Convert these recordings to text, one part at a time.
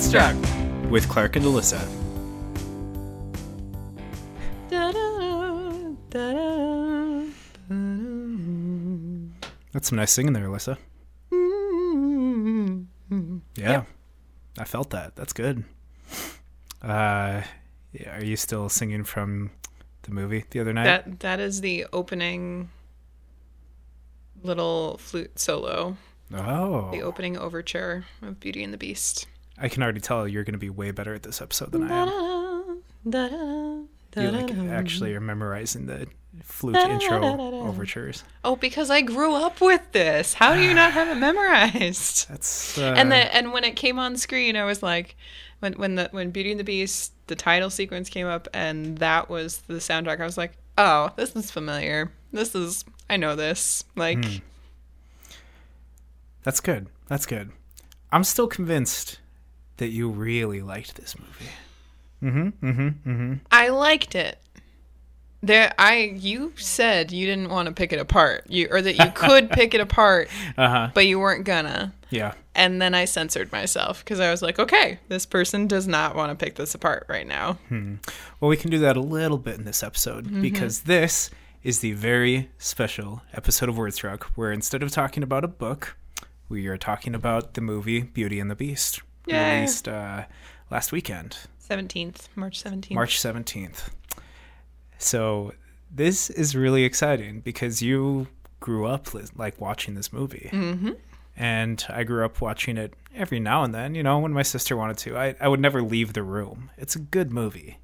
Struck with Clark and Alyssa. That's some nice singing there, Alyssa. Yeah, I felt that. That's good. Uh, yeah, are you still singing from the movie the other night? That that is the opening little flute solo, oh, the opening overture of Beauty and the Beast. I can already tell you're going to be way better at this episode than I am. You like actually are memorizing the flute intro overtures. Oh, because I grew up with this. How do you not have it memorized? That's uh, and the and when it came on screen, I was like, when when the when Beauty and the Beast the title sequence came up and that was the soundtrack, I was like, oh, this is familiar. This is I know this. Like, Hmm. that's good. That's good. I'm still convinced that you really liked this movie. Mm-hmm. Mm-hmm. Mm-hmm. I liked it. There, I you said you didn't want to pick it apart, you or that you could pick it apart, Uh-huh. but you weren't gonna. Yeah. And then I censored myself because I was like, okay, this person does not want to pick this apart right now. Well, we can do that a little bit in this episode Mm-hmm. because this is the very special episode of Word Wordstruck where instead of talking about a book, we are talking about the movie Beauty and the Beast, Yay. released uh, last weekend, Seventeenth, March seventeenth. March 17th. So this is really exciting because you grew up li- like watching this movie. Mm-hmm. And I grew up watching it every now and then, you know, when my sister wanted to. I, I would never leave the room. It's a good movie.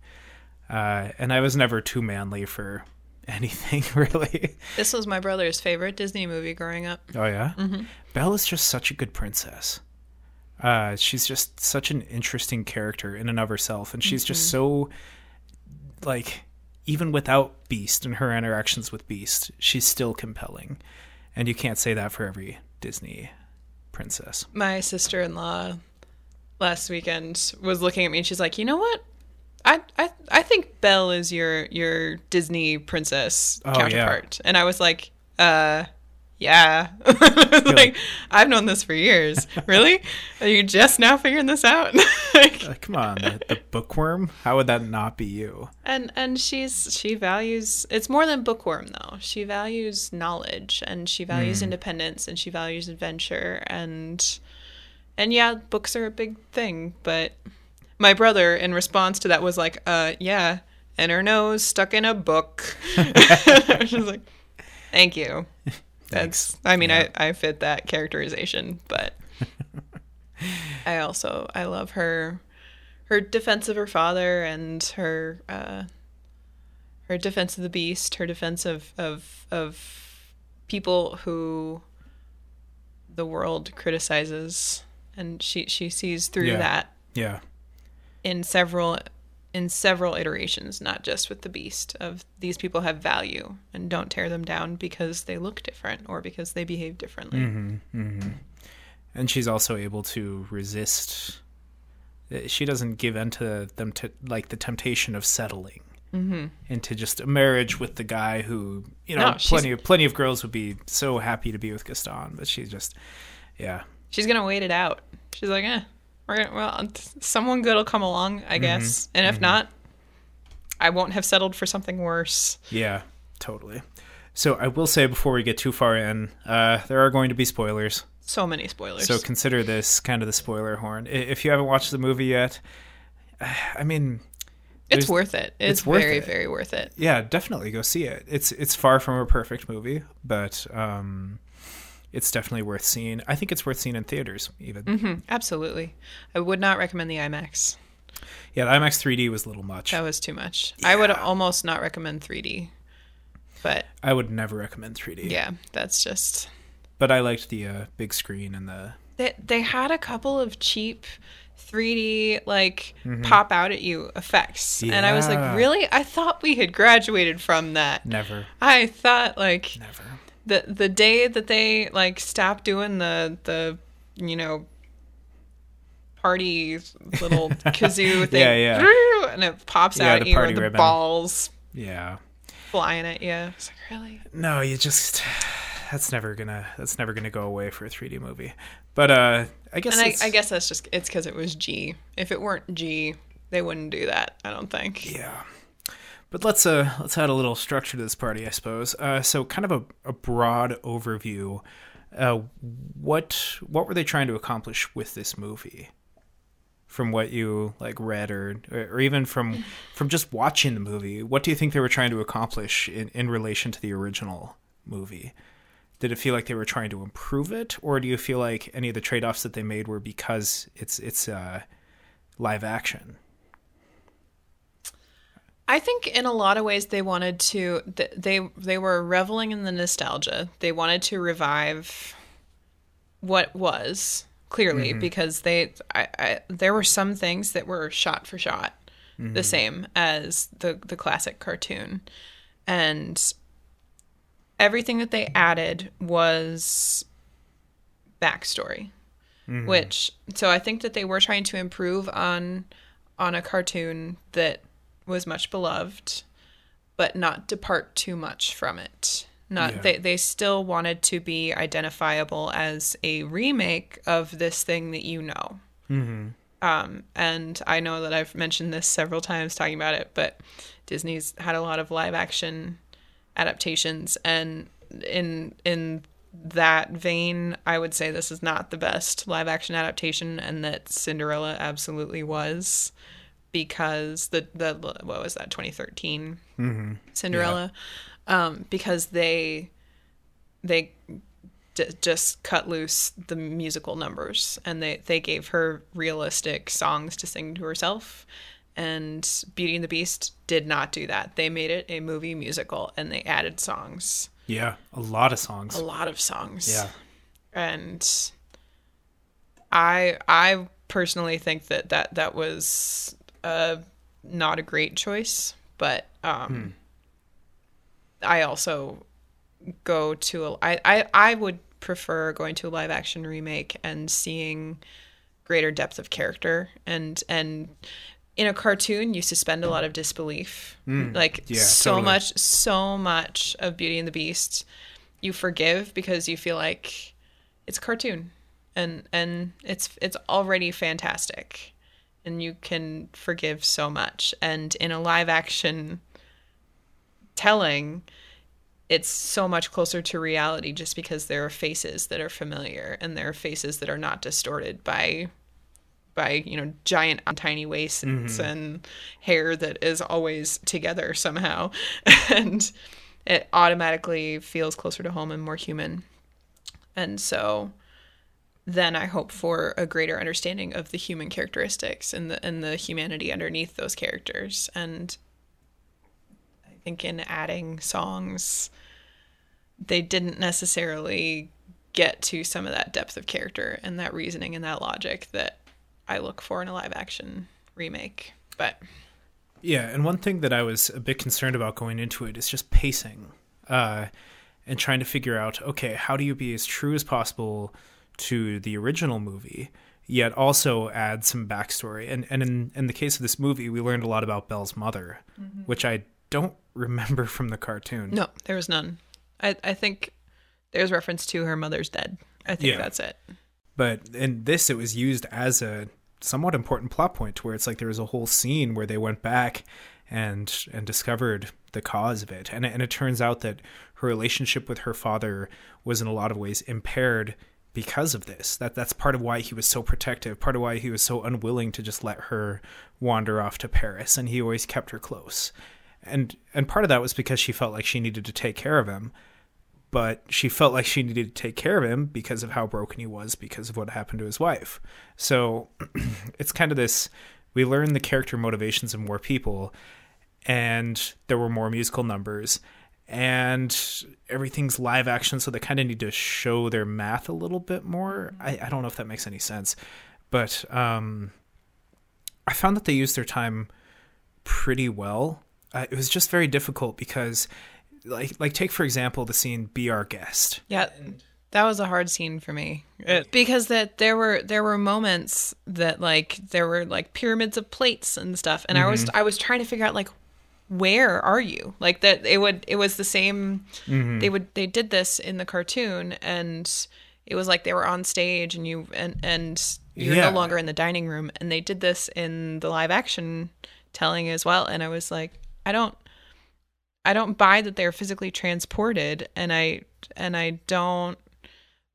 Uh, and I was never too manly for anything, really. This was my brother's favorite Disney movie growing up. Oh, yeah? Mm-hmm. Belle is just such a good princess. Uh, she's just such an interesting character in and of herself. And she's just so, like, even without Beast and her interactions with Beast, she's still compelling. And you can't say that for every Disney princess. My sister in law last weekend was looking at me and she's like, you know what? I, I I think Belle is your your Disney princess Oh, yeah. counterpart. And I was like, uh yeah. like, I've known this for years. Really? Are you just now figuring this out? like, Uh, come on, the, the bookworm. How would that not be you? and and she's she values it's more than bookworm though. She values knowledge and she values independence and she values adventure and and yeah, books are a big thing, but my brother in response to that was like, uh yeah, and her nose stuck in a book. She's like, Thank you. That's I mean Yeah. I, I fit that characterization, but I also I love her her defense of her father and her uh her defense of the beast, her defense of of of people who the world criticizes and she she sees through Yeah. that Yeah. in several in several iterations, not just with the beast of these people have value and don't tear them down because they look different or because they behave differently. And she's also able to resist. uh, She doesn't give in to them to like the temptation of settling mm-hmm. into just a marriage with the guy who you know No, plenty of plenty of girls would be so happy to be with Gaston, but she's just yeah She's gonna wait it out. She's like, eh, we're gonna, well, someone good will come along, I guess, and if not, I won't have settled for something worse. yeah totally. So I will say before we get too far in, uh, there are going to be spoilers. So many spoilers. So consider this kind of the spoiler horn. If you haven't watched the movie yet, I mean, it's worth it. It's, it's worth very, it. very worth it. yeah, definitely go see it. It's it's far from a perfect movie, but um, it's definitely worth seeing. I think it's worth seeing in theaters even. hmm absolutely. I would not recommend the IMAX. Yeah, the IMAX 3D was a little much. That was too much. I would almost not recommend 3D. But I would never recommend 3D. yeah, that's just but I liked the uh, big screen and the they they had a couple of cheap 3D like Mm-hmm. pop out at you effects. And I was like, "Really? I thought we had graduated from that." never, I thought like never. The the day that they like stopped doing the the you know party little kazoo thing Yeah, yeah. and it pops Yeah, out the at you and the ribbon. balls Yeah. flying at you. It's like, really? No, you just that's never gonna that's never gonna go away for a 3D movie. But uh, I guess And I, I guess that's just it's because it was G. If it weren't G, they wouldn't do that. I don't think. Yeah. But let's uh let's add a little structure to this party, I suppose. Uh, so kind of a, a broad overview. Uh, what what were they trying to accomplish with this movie? From what you like read or or even from from just watching the movie, what do you think they were trying to accomplish in, in relation to the original movie? Did it feel like they were trying to improve it, or do you feel like any of the trade offs that they made were because it's it's uh, live action? I think in a lot of ways they wanted to they they were reveling in the nostalgia. They wanted to revive what was clearly mm-hmm. because they I, I there were some things that were shot for shot the mm-hmm. same as the the classic cartoon. And everything that they added was backstory mm-hmm. which so i think that they were trying to improve on on a cartoon that was much beloved but not depart too much from it. Not Yeah. they, they still wanted to be identifiable as a remake of this thing that you know. Um, and I know that I've mentioned this several times talking about it, but Disney's had a lot of live action adaptations, and in in that vein, I would say this is not the best live action adaptation, and that Cinderella absolutely was, because the the what was that 2013 Cinderella, um, because they they d- just cut loose the musical numbers and they they gave her realistic songs to sing to herself and Beauty and the Beast did not do that. They made it a movie musical and they added songs. Yeah, a lot of songs. A lot of songs. Yeah. And I I personally think that that that was uh not a great choice, but um I also go to a I, I I would prefer going to a live action remake and seeing greater depth of character and and in a cartoon you suspend a lot of disbelief. Like yeah, so totally. much so much of beauty and the beast you forgive because you feel like it's cartoon and and it's it's already fantastic and you can forgive so much. And in a live action telling it's so much closer to reality just because there are faces that are familiar and there are faces that are not distorted by by you know giant tiny waists mm-hmm. and hair that is always together somehow. And it automatically feels closer to home and more human. And so then I hope for a greater understanding of the human characteristics and the and the humanity underneath those characters. And I think in adding songs, they didn't necessarily get to some of that depth of character and that reasoning and that logic that I look for in a live action remake. But Yeah, and one thing that I was a bit concerned about going into it is just pacing, uh, and trying to figure out, okay, how do you be as true as possible to the original movie, yet also add some backstory? And and in in the case of this movie, we learned a lot about Belle's mother, mm-hmm. which I don't remember from the cartoon. no, there was none. I I think there's reference to her mother's dead. I think Yeah. that's it. But in this, it was used as a somewhat important plot point, to where it's like there was a whole scene where they went back and and discovered the cause of it, and it- and it turns out that her relationship with her father was in a lot of ways impaired because of this. That that's part of why he was so protective, part of why he was so unwilling to just let her wander off to Paris, and he always kept her close. And and part of that was because she felt like she needed to take care of him but she felt like she needed to take care of him because of how broken he was because of what happened to his wife. So it's kind of this we learn the character motivations of more people and there were more musical numbers and everything's live action so they kind of need to show their math a little bit more. I, I don't know if that makes any sense. But um I found that they used their time pretty well. Uh, it was just very difficult because like like take for example the scene be our guest Yeah, that was a hard scene for me It- because that there were there were moments that like there were like pyramids of plates and stuff, and I was I was trying to figure out like where are you? Like that it would it was the same they would they did this in the cartoon and it was like they were on stage and you and and you're Yeah. no longer in the dining room and they did this in the live action telling as well and I was like I don't I don't buy that they're physically transported and I and I don't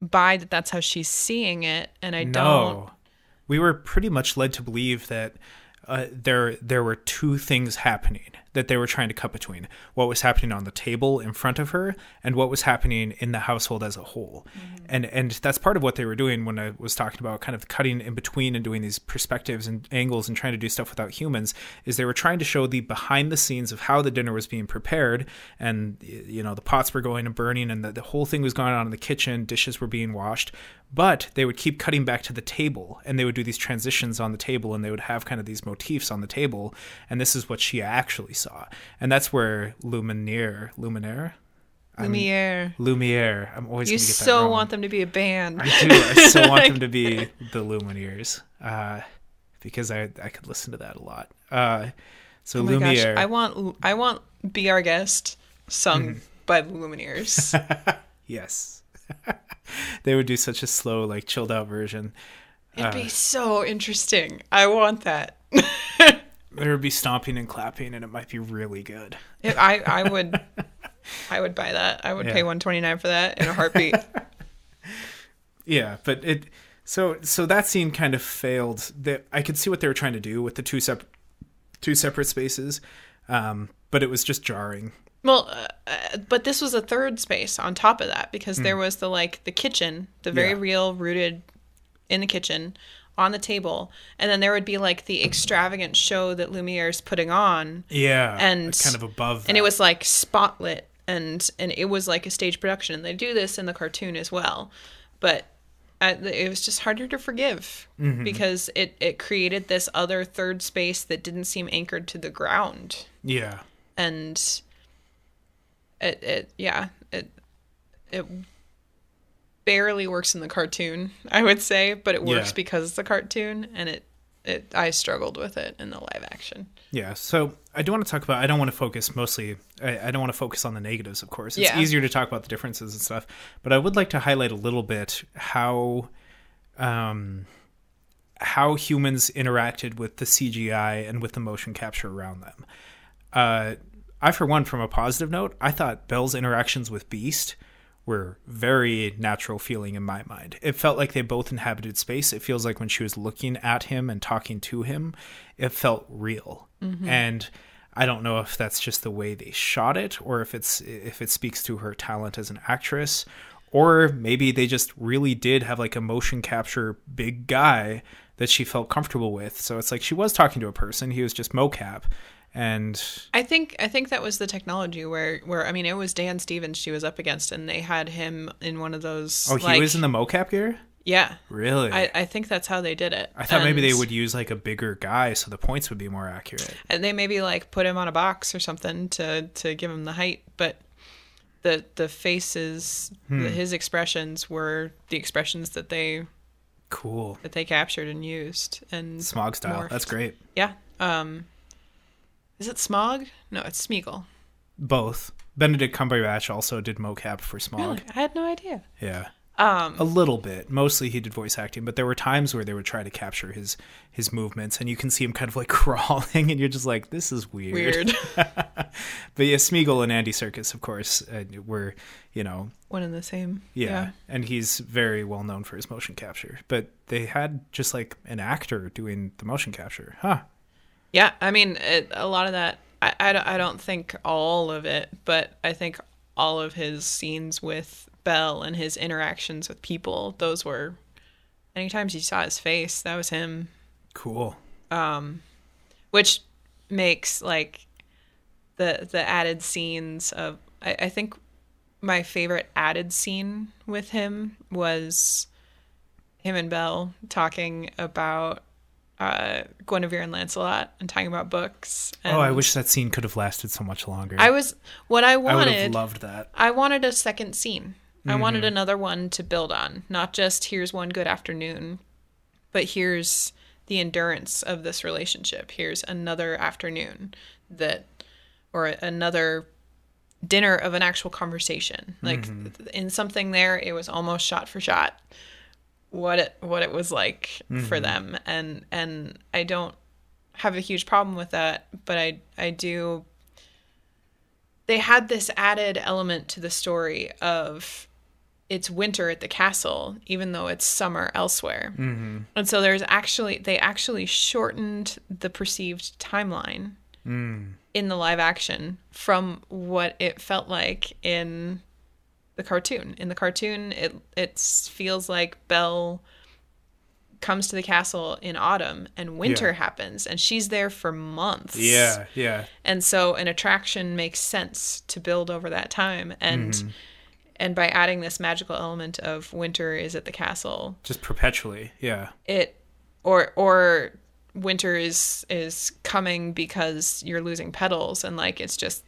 buy that that's how she's seeing it and I don't we were pretty much led to believe that uh, there there were two things happening that they were trying to cut between: what was happening on the table in front of her, and what was happening in the household as a whole. Mm-hmm. And and that's part of what they were doing when I was talking about kind of cutting in between and doing these perspectives and angles and trying to do stuff without humans. Is they were trying to show the behind the scenes of how the dinner was being prepared, and you know the pots were going and burning, and the, the whole thing was going on in the kitchen. Dishes were being washed, but they would keep cutting back to the table, and they would do these transitions on the table, and they would have kind of these motifs on the table, and this is what she actually saw, and that's where Lumiere, Luminaire, Lumiere Lumiere. I'm always you gonna get that so want them to be a band I do. I so want them to be the Lumineers, uh, because I I could listen to that a lot. Uh, so Oh my gosh, Lumiere. I want I want Be Our Guest sung Mm-hmm. by the Lumineers. Yes. they would do such a slow, like chilled out version. It'd Uh. be so interesting. I want that. There would be stomping and clapping, and it might be really good. If I I would I would buy that. I would Yeah. pay 129 for that in a heartbeat. Yeah, but it. So so that scene kind of failed. That I could see what they were trying to do with the two separate two separate spaces, um, but it was just jarring. well, uh, uh, but this was a third space on top of that because there was the like the kitchen, the very Hmm. Yeah. real rooted in the kitchen on the table, and then there would be like the extravagant show that Lumiere's putting on. Yeah, And- kind of above. and it was like spotlit and and it was like a stage production and they do this in the cartoon as well but uh, it was just harder to forgive Mm-hmm. because it it created this other third space that didn't seem anchored to the ground yeah. and it it yeah it it barely works in the cartoon i would say but it works Yeah. because it's a cartoon and it it i struggled with it in the live action Yeah, so I do want to talk about. I don't want to focus mostly. I, I don't want to focus on the negatives, of course. It's Yeah. easier to talk about the differences and stuff, but I would like to highlight a little bit how, um, how humans interacted with the CGI and with the motion capture around them. Uh, I, for one, from a positive note, I thought Belle's interactions with Beast were very natural feeling in my mind. It felt like they both inhabited space. It feels like when she was looking at him and talking to him, it felt real. Mm-hmm. And I don't know if that's just the way they shot it or if it's if it speaks to her talent as an actress or maybe they just really did have like a motion capture big guy that she felt comfortable with. So it's like she was talking to a person, he was just mocap and I think I think that was the technology where where I mean it was Dan Stevens she was up against and they had him in one of those. oh, he like- was in the mocap gear? yeah. Really? I, I think that's how they did it. I thought maybe they would use like a bigger guy so the points would be more accurate. and they maybe like put him on a box or something to to give him the height, but the the faces, Hmm. the, his expressions were the expressions that they Cool. that they captured and used and Smaug style. morphed. That's great. Yeah. Um, is it Smaug? No, it's Smeagol. Both. Benedict Cumberbatch also did mocap for Smaug. Really? I had no idea. Yeah. Um, A little bit. Mostly he did voice acting, but there were times where they would try to capture his his movements and you can see him kind of like crawling and you're just like this is weird. weird. But yeah, Smeagol and Andy Serkis, of course uh, were, you know, One and the same. yeah, and he's very well known for his motion capture. But they had just like an actor doing the motion capture. Huh. Yeah, I mean, it, a lot of that, I, I, don't- I don't think all of it, but I think all of his scenes with Belle and his interactions with people, those were, anytime you saw his face, that was him, Cool. Um, which makes like the the added scenes of, I, I think my favorite added scene with him was him and Belle talking about uh, Guinevere and Lancelot and talking about books. And oh, I wish that scene could have lasted so much longer. I was what I wanted. I would have wanted. loved that. I wanted a second scene. I Mm-hmm. wanted another one to build on, not just here's one good afternoon, but here's the endurance of this relationship. Here's another afternoon that, or another dinner of an actual conversation. Like mm-hmm. in something there, it was almost shot for shot what it what it was like mm-hmm. for them, and and I don't have a huge problem with that, but I I do. They had this added element to the story of it's winter at the castle, even though it's summer elsewhere. Mm-hmm. And so there's actually, they actually shortened the perceived timeline mm. in the live action from what it felt like in the cartoon. In the cartoon, it it feels like Belle comes to the castle in autumn and winter yeah. happens and she's there for months. Yeah, yeah. And so an attraction makes sense to build over that time and mm-hmm. and by adding this magical element of winter is at the castle just perpetually. Yeah. It or or winter is is coming because you're losing petals and like it's just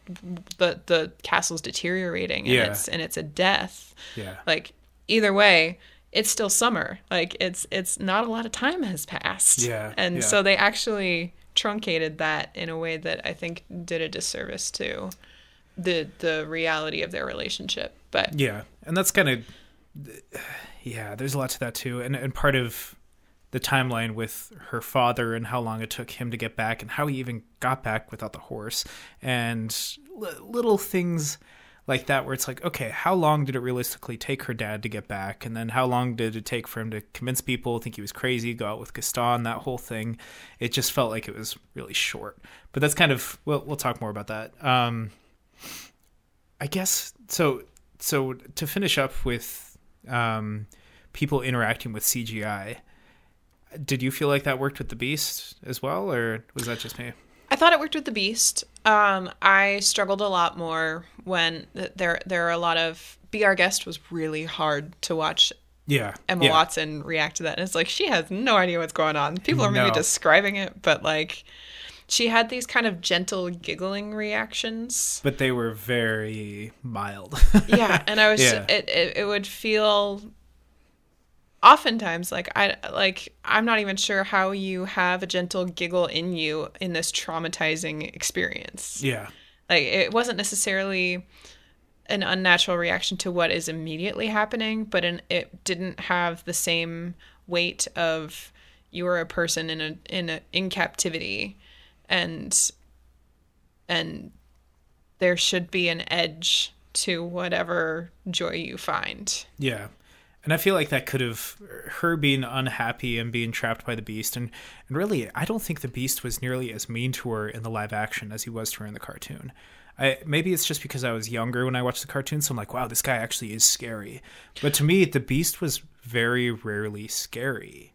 the the castle's deteriorating and yeah. it's and it's a death. Yeah. Like either way, it's still summer. Like it's it's not a lot of time has passed. Yeah. And yeah. so they actually truncated that in a way that I think did a disservice to the the reality of their relationship. But Yeah. And that's kind of yeah, there's a lot to that too. And and part of the timeline with her father and how long it took him to get back and how he even got back without the horse and little things like that where it's like okay how long did it realistically take her dad to get back? And then how long did it take for him to convince people think he was crazy go out with gaston that whole thing? It just felt like it was really short. But that's kind of well we'll talk more about that. Um i guess so so to finish up with um people interacting with cgi did you feel like that worked with the beast as well or was that just me I thought it worked with the Beast. Um, I struggled a lot more when there there are a lot of Be Our Guest was really hard to watch. Yeah, Emma yeah. Watson react to that, and it's like she has no idea what's going on. People are maybe no. describing it, but like she had these kind of gentle giggling reactions, but they were very mild. yeah, and I was yeah. it, it it would feel oftentimes like i like i'm not even sure how you have a gentle giggle in you in this traumatizing experience. Yeah. Like it wasn't necessarily an unnatural reaction to what is immediately happening but an, it didn't have the same weight of you are a person in a in a in captivity and and there should be an edge to whatever joy you find. Yeah and I feel like that could have her being unhappy and being trapped by the beast. And, and really, I don't think the beast was nearly as mean to her in the live action as he was to her in the cartoon. I, maybe it's just because I was younger when I watched the cartoon, so I'm like, wow, this guy actually is scary. But to me, the beast was very rarely scary.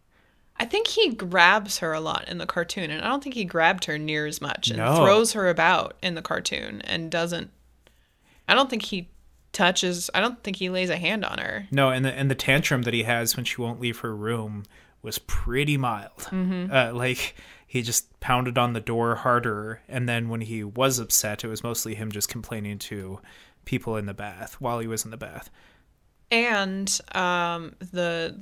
I think he grabs her a lot in the cartoon, and I don't think he grabbed her near as much and no. throws her about in the cartoon and doesn't. I don't think he touches. I don't think he lays a hand on her. No, and the and the tantrum that he has when she won't leave her room was pretty mild. Mm-hmm. Uh, like he just pounded on the door harder, and then when he was upset, it was mostly him just complaining to people in the bath while he was in the bath. And um, the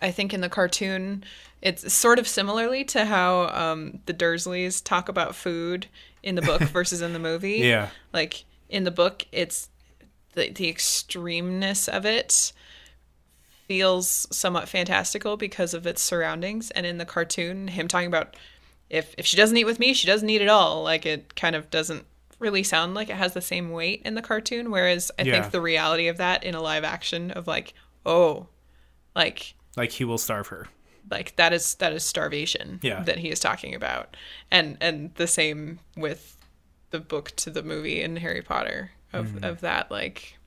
I think in the cartoon, it's sort of similarly to how um, the Dursleys talk about food in the book versus in the movie. Yeah. Like in the book, it's the the extremeness of it feels somewhat fantastical because of its surroundings. And in the cartoon him talking about if if she doesn't eat with me she doesn't eat at all. Like it kind of doesn't really sound like it has the same weight in the cartoon. Whereas i yeah. think the reality of that in a live action of like oh like like he will starve her. like that is that is starvation yeah. that he is talking about. And and the same with the book to the movie in harry potter of mm-hmm. of that like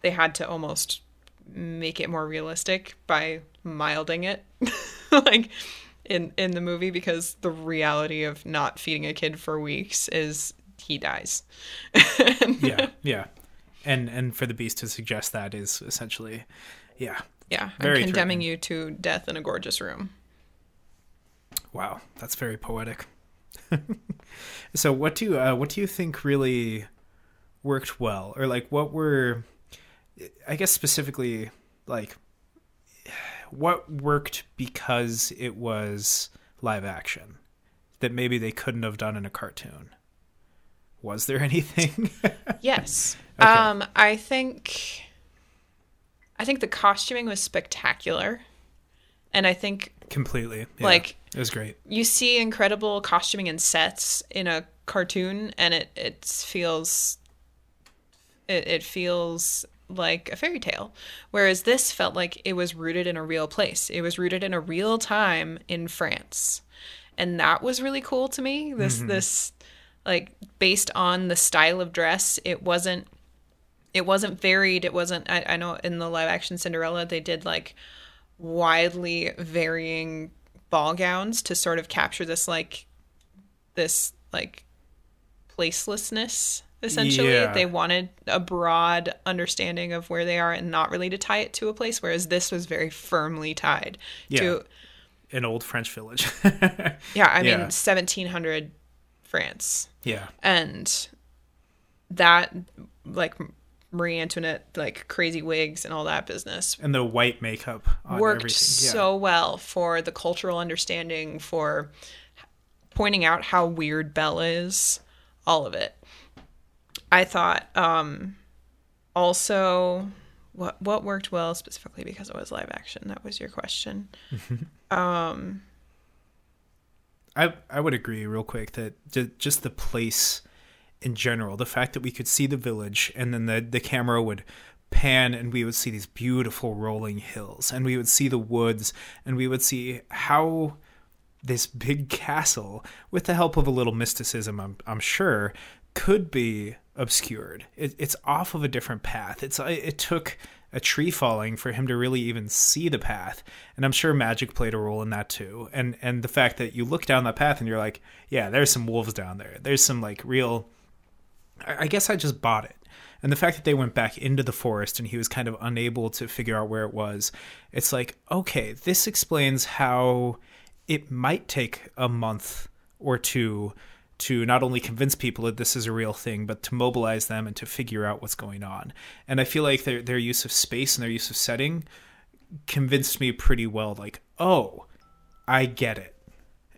they had to almost make it more realistic by milding it like in in the movie because the reality of not feeding a kid for weeks is he dies. Yeah yeah. And and for the beast to suggest that is essentially yeah. Yeah very i'm condemning you to death in a gorgeous room. Wow that's very poetic. So what do you uh, what do you think really worked well or like what were i guess specifically like what worked because it was live action that maybe they couldn't have done in a cartoon Was there anything? Yes. Okay. Um, I think I think the costuming was spectacular. And I think Completely. Yeah. Like- it was great. you see incredible costuming and sets in a cartoon and it it feels it, it feels like a fairy tale. Whereas this felt like it was rooted in a real place. It was rooted in a real time in france. And that was really cool to me. This mm-hmm. this like based on the style of dress it wasn't it wasn't varied. It wasn't I, I know in the live action cinderella they did like widely varying ball gowns to sort of capture this like this like placelessness essentially Yeah. they wanted a broad understanding of where they are and not really to tie it to a place whereas this was very firmly tied to An old French village. yeah i Yeah. mean 1700 france yeah. and that like marie antoinette like crazy wigs and all that business And the white makeup on worked everything. Yeah. so well for the cultural understanding for pointing out how weird belle is all of it i thought um also what what worked well specifically because it was live action? That was your question. I I would agree real quick that just the place in general, the fact that we could see the village and then the the camera would pan and we would see these beautiful rolling hills and we would see the woods and we would see how this big castle with the help of a little mysticism I'm I'm sure could be obscured. It, it's off of a different path. It's it took a tree falling for him to really even see the path, and I'm sure magic played a role in that too. And and the fact that you look down that path and you're like, yeah, there's some wolves down there. There's some like real. I I guess I just bought it. And the fact that they went back into the forest and he was kind of unable to figure out where it was, it's like, okay, this explains how it might take a month or two to not only convince people that this is a real thing, but to mobilize them and to figure out what's going on. And I feel like their their use of space and their use of setting convinced me pretty well. Like, oh, I get it.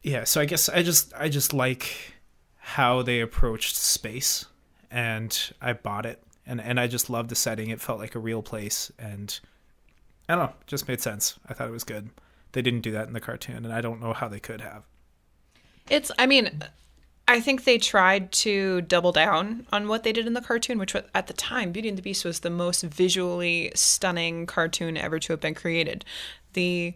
Yeah. So I guess I just I just like how they approached space, and I bought it, and and I just loved the setting. It felt like a real place, and I don't know, just made sense. I thought it was good. They didn't do that in the cartoon, and I don't know how they could have. It's, I mean, I think they tried to double down on what they did in the cartoon, which was, at the time, Beauty and the Beast was the most visually stunning cartoon ever to have been created. The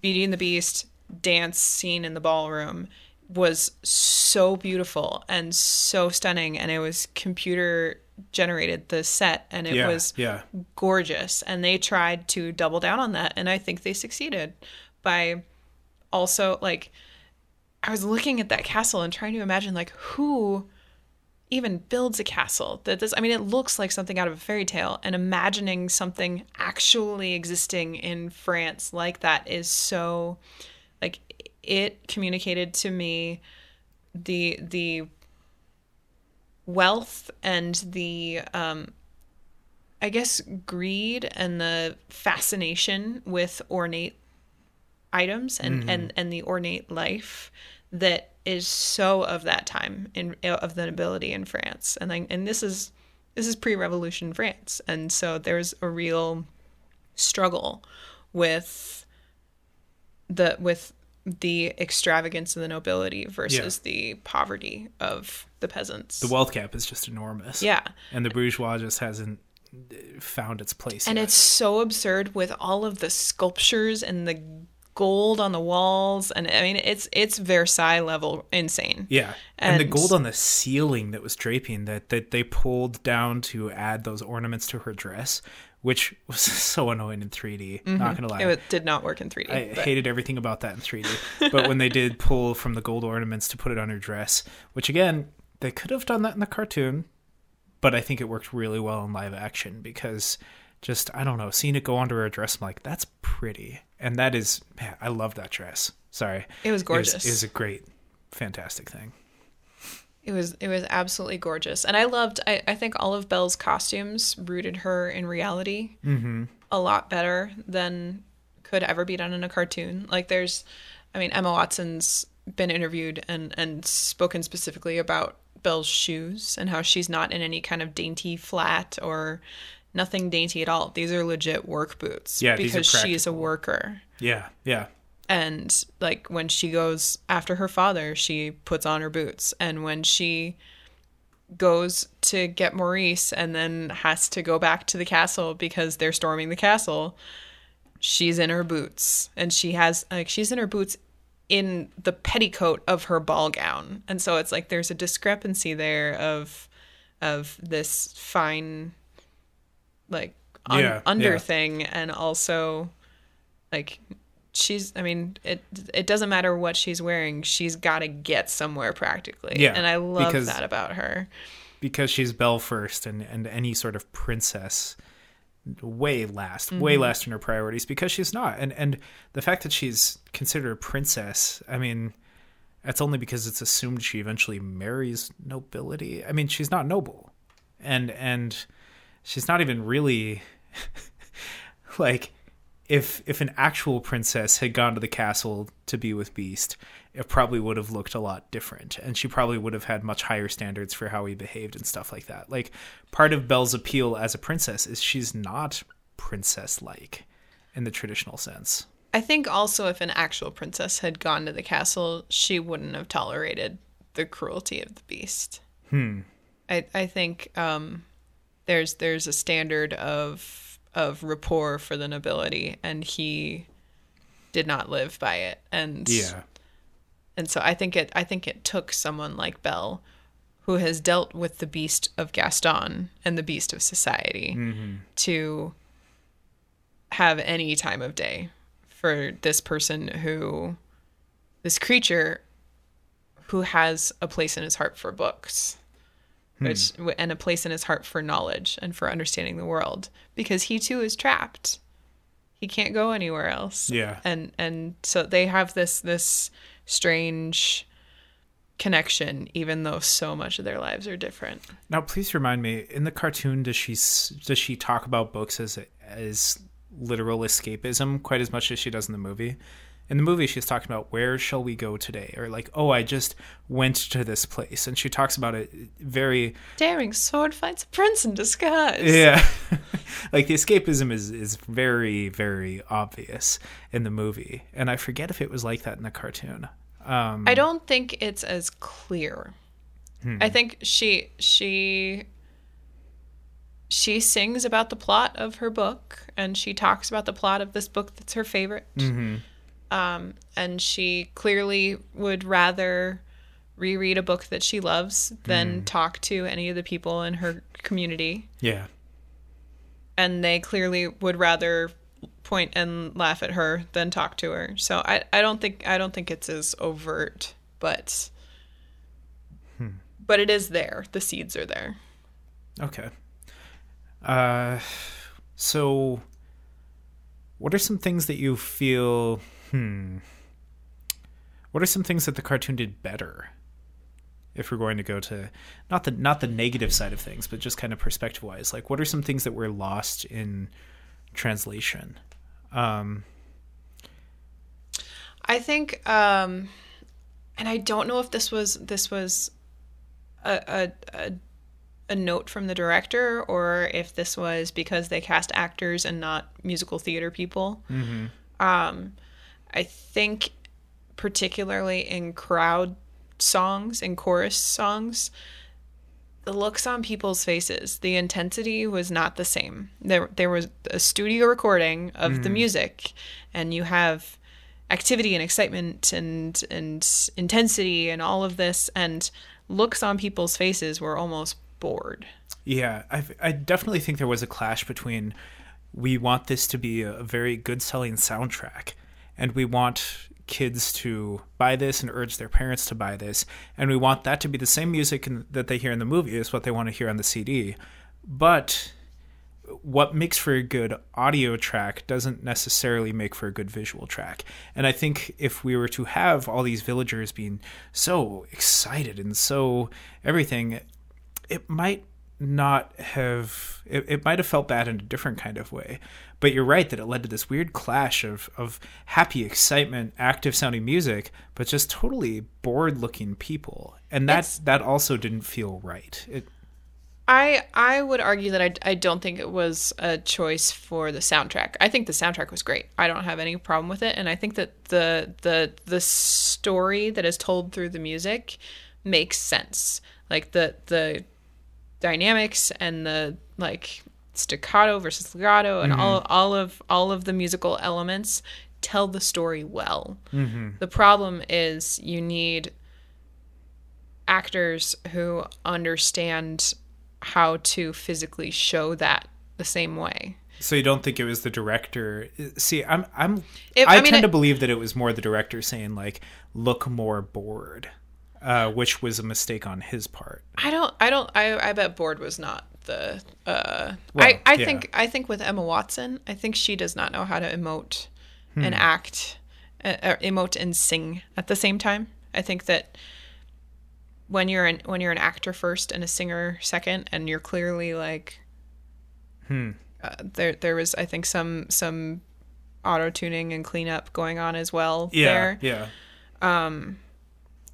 Beauty and the Beast dance scene in the ballroom was so beautiful and so stunning, and it was computer generated the set and it yeah, was yeah, gorgeous and they tried to double down on that and i think they succeeded by also like i was looking at that castle and trying to imagine like who even builds a castle that this i mean it looks like something out of a fairy tale and imagining something actually existing in france like that is so like it communicated to me the the wealth and the um I guess greed and the fascination with ornate items and, and, and the ornate life that is so of that time in of the nobility in France. And like and this is this is pre-revolution France. And so there's a real struggle with the with the extravagance of the nobility versus the poverty of the peasants. the wealth gap is just enormous. yeah. and the bourgeois just hasn't uh, found its place. And yet. it's so absurd with all of the sculptures and the gold on the walls and I mean it's it's Versailles level insane. Yeah, and, the gold on the ceiling that was draping that that they pulled down to add those ornaments to her dress, which was so annoying in 3D. Not gonna lie, Mm-hmm. It did not work in 3D. I but- hated everything about that in 3D. but when they did pull from the gold ornaments to put it on her dress, which again they could have done that in the cartoon, but I think it worked really well in live action because just I don't know, seeing it go onto her dress, I'm like, that's pretty, and that is, man, I love that dress. Sorry, It was gorgeous. It was, a great, fantastic thing. It was it was absolutely gorgeous, and I loved. I, I think all of Belle's costumes rooted her in reality mm-hmm. a lot better than could ever be done in a cartoon. Like there's, I mean, Emma Watson's been interviewed and and spoken specifically about Belle's shoes and how she's not in any kind of dainty flat or nothing dainty at all. These are legit work boots. Yeah, these are because she's a worker. Yeah, yeah. And like when she goes after her father, she puts on her boots. And when she goes to get Maurice and then has to go back to the castle because they're storming the castle, she's in her boots. And she has like she's in her boots in the petticoat of her ball gown. And so it's like there's a discrepancy there of of this fine like un- Yeah, under yeah. thing and also like she's i mean it it doesn't matter what she's wearing she's got to get somewhere practically Yeah, and i love because- that about her because she's Belle first, and and any sort of princess way last, Mm-hmm. way last in her priorities because she's not. And and the fact that she's considered a princess, I mean, that's only because it's assumed she eventually marries nobility. I mean, she's not noble, and and she's not even really like if if an actual princess had gone to the castle to be with Beast, it probably would have looked a lot different, and she probably would have had much higher standards for how he behaved and stuff like that. Like part of Belle's appeal as a princess is she's not princess like in the traditional sense. i think also if an actual princess had gone to the castle she wouldn't have tolerated the cruelty of the beast hmm i i think um there's there's a standard of of rapport for the nobility and he did not live by it and Yeah. and so I think it I think it took someone like belle who has dealt with the beast of Gaston and the beast of society, mm-hmm. to have any time of day for this person who, this creature, who has a place in his heart for books. Hmm. Which, and a place in his heart for knowledge and for understanding the world because he too is trapped he can't go anywhere else Yeah. and and so they have this this strange connection even though so much of their lives are different Now, please remind me. In the cartoon, does she does she talk about books as as literal escapism quite as much as she does in the movie? In the movie, she's talking about where shall we go today, or like, oh, I just went to this place, and she talks about it very daring sword finds a prince in disguise. Yeah, like the escapism is is very very obvious in the movie, and I forget if it was like that in the cartoon. Um, i don't think it's as clear. I think she she she sings about the plot of her book and she talks about the plot of this book that's her favorite um, and she clearly would rather reread a book that she loves than talk to any of the people in her community. Yeah, and they clearly would rather point and laugh at her than talk to her. So i, I don't think i don't think it's as overt but but it is there. The seeds are there. Okay. Uh, so, what are some things that you feel? Hmm. What are some things that the cartoon did better? If we're going to go to not the not the negative side of things, but just kind of perspective wise, like what are some things that were lost in translation? Um, I think, um, and I don't know if this was this was a, a, a a note from the director or if this was because they cast actors and not musical theater people. Mhm. Um, I think, particularly in crowd songs and chorus songs, the looks on people's faces, the intensity was not the same. There, there was a studio recording of the mm. music, and you have activity and excitement and and intensity and all of this, and looks on people's faces were almost bored. Yeah, I I definitely think there was a clash between we want this to be a very good selling soundtrack and we want kids to buy this and urge their parents to buy this and we want that to be the same music in, that they hear in the movie is what they want to hear on the CD. But what makes for a good audio track doesn't necessarily make for a good visual track. And I think if we were to have all these villagers being so excited and so everything, it might not have it, it might have felt bad in a different kind of way but you're right that it led to this weird clash of of happy excitement active sounding music but just totally bored looking people and that's that also didn't feel right it I I would argue that I, I don't think it was a choice for the soundtrack. I think the soundtrack was great. I don't have any problem with it, and I think that the the the story that is told through the music makes sense. Like the the dynamics and the like staccato versus legato and mm-hmm. all all of all of the musical elements tell the story well. Mm-hmm. The problem is you need actors who understand how to physically show that the same way. so you don't think it was the director see i'm i'm If- i, I mean, tend I- to believe that it was more the director saying like look more bored uh, which was a mistake on his part I don't I don't I I bet bored was not the uh Well, I I yeah. think I think with Emma Watson, I think she does not know how to emote Hmm. and act uh, emote and sing at the same time. I think that when you're an when you're an actor first and a singer second and you're clearly like Hmm. uh, there there was I think some some auto tuning and cleanup going on as well yeah there. yeah um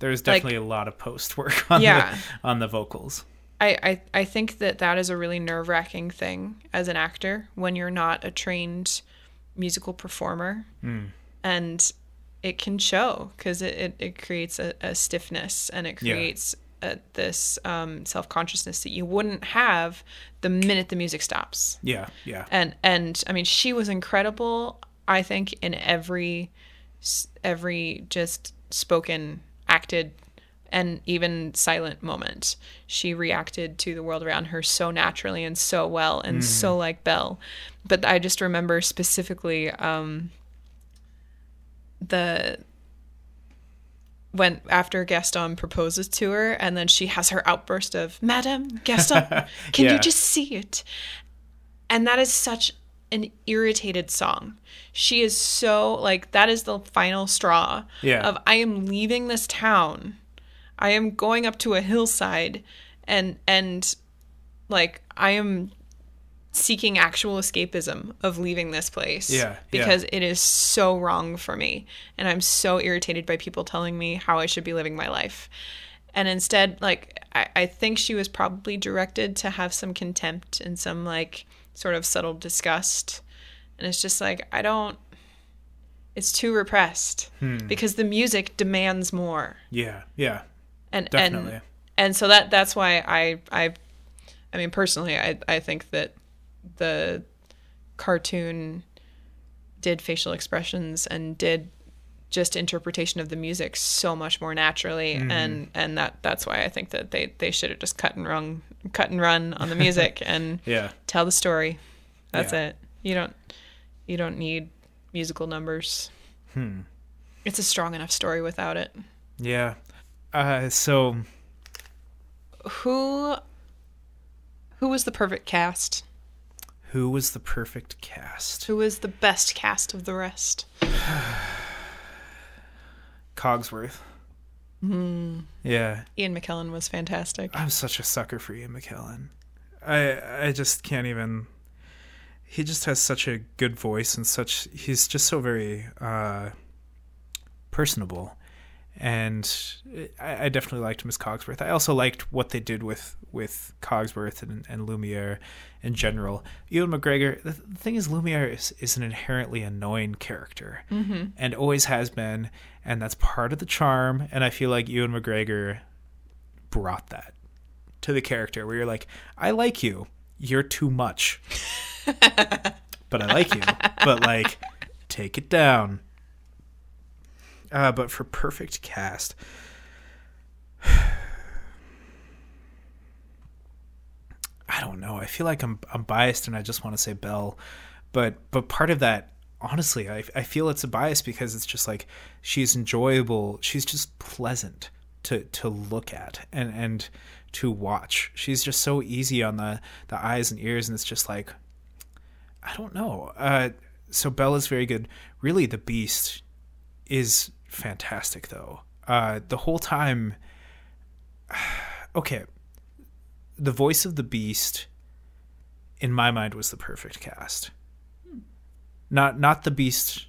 there's definitely a lot of post work on Yeah. the on the vocals I, I, I think that that is a really nerve wracking thing as an actor when you're not a trained musical performer. And it can show because it, it, it creates a, a stiffness and it Yeah. creates a, this um, self consciousness that you wouldn't have the minute the music stops. yeah yeah And and I mean, she was incredible. I think in every every just spoken, acted, and even silent moment, she reacted to the world around her so naturally and so well and so like Belle. But I just remember specifically um, the when after Gaston proposes to her, and then she has her outburst of "Madame Gaston, can Yeah. you just see it?" And that is such an irritated song. She is so like that is the final straw Yeah. of I am leaving this town. I am going up to a hillside and and like I am seeking actual escapism of leaving this place. Yeah, yeah. Because it is so wrong for me. And I'm so irritated by people telling me how I should be living my life. And instead, like, I, I think she was probably directed to have some contempt and some, like, sort of subtle disgust. And it's just like, I don't, it's too repressed Hmm. because the music demands more. yeah yeah And, Definitely. and, and so that, that's why I, I, I mean, personally, I, I think that the cartoon did facial expressions and did just interpretation of the music so much more naturally and and that that's why I think that they they should have just cut and run cut and run on the music and yeah. tell the story. That's Yeah. it. You don't you don't need musical numbers. Hmm. it's a strong enough story without it. Yeah. Uh so who who was the perfect cast? Who was the perfect cast? Who was the best cast of the rest? Cogsworth yeah. Ian McKellen was fantastic. I'm such a sucker for ian mckellen. I i just can't even he just has such a good voice and such he's just so very uh personable and I, I definitely liked Miss Cogsworth. I also liked what they did with with Cogsworth and, and Lumiere in general. Ewan McGregor. The, the thing is, Lumiere is, is an inherently annoying character, mm-hmm. and always has been, and that's part of the charm. And I feel like Ewan McGregor brought that to the character, where you're like, I like you, you're too much, but I like you, but like, take it down. Uh, but for perfect cast, I don't know. I feel like I'm I'm biased, and I just want to say Belle, but but part of that, honestly, I I feel it's a bias because it's just like she's enjoyable. She's just pleasant to to look at and and to watch. She's just so easy on the the eyes and ears, and it's just like I don't know. Uh, so Belle is very good. Really, the Beast is fantastic though. Uh, the whole time. Okay, the voice of the beast in my mind was the perfect cast. Not not the beast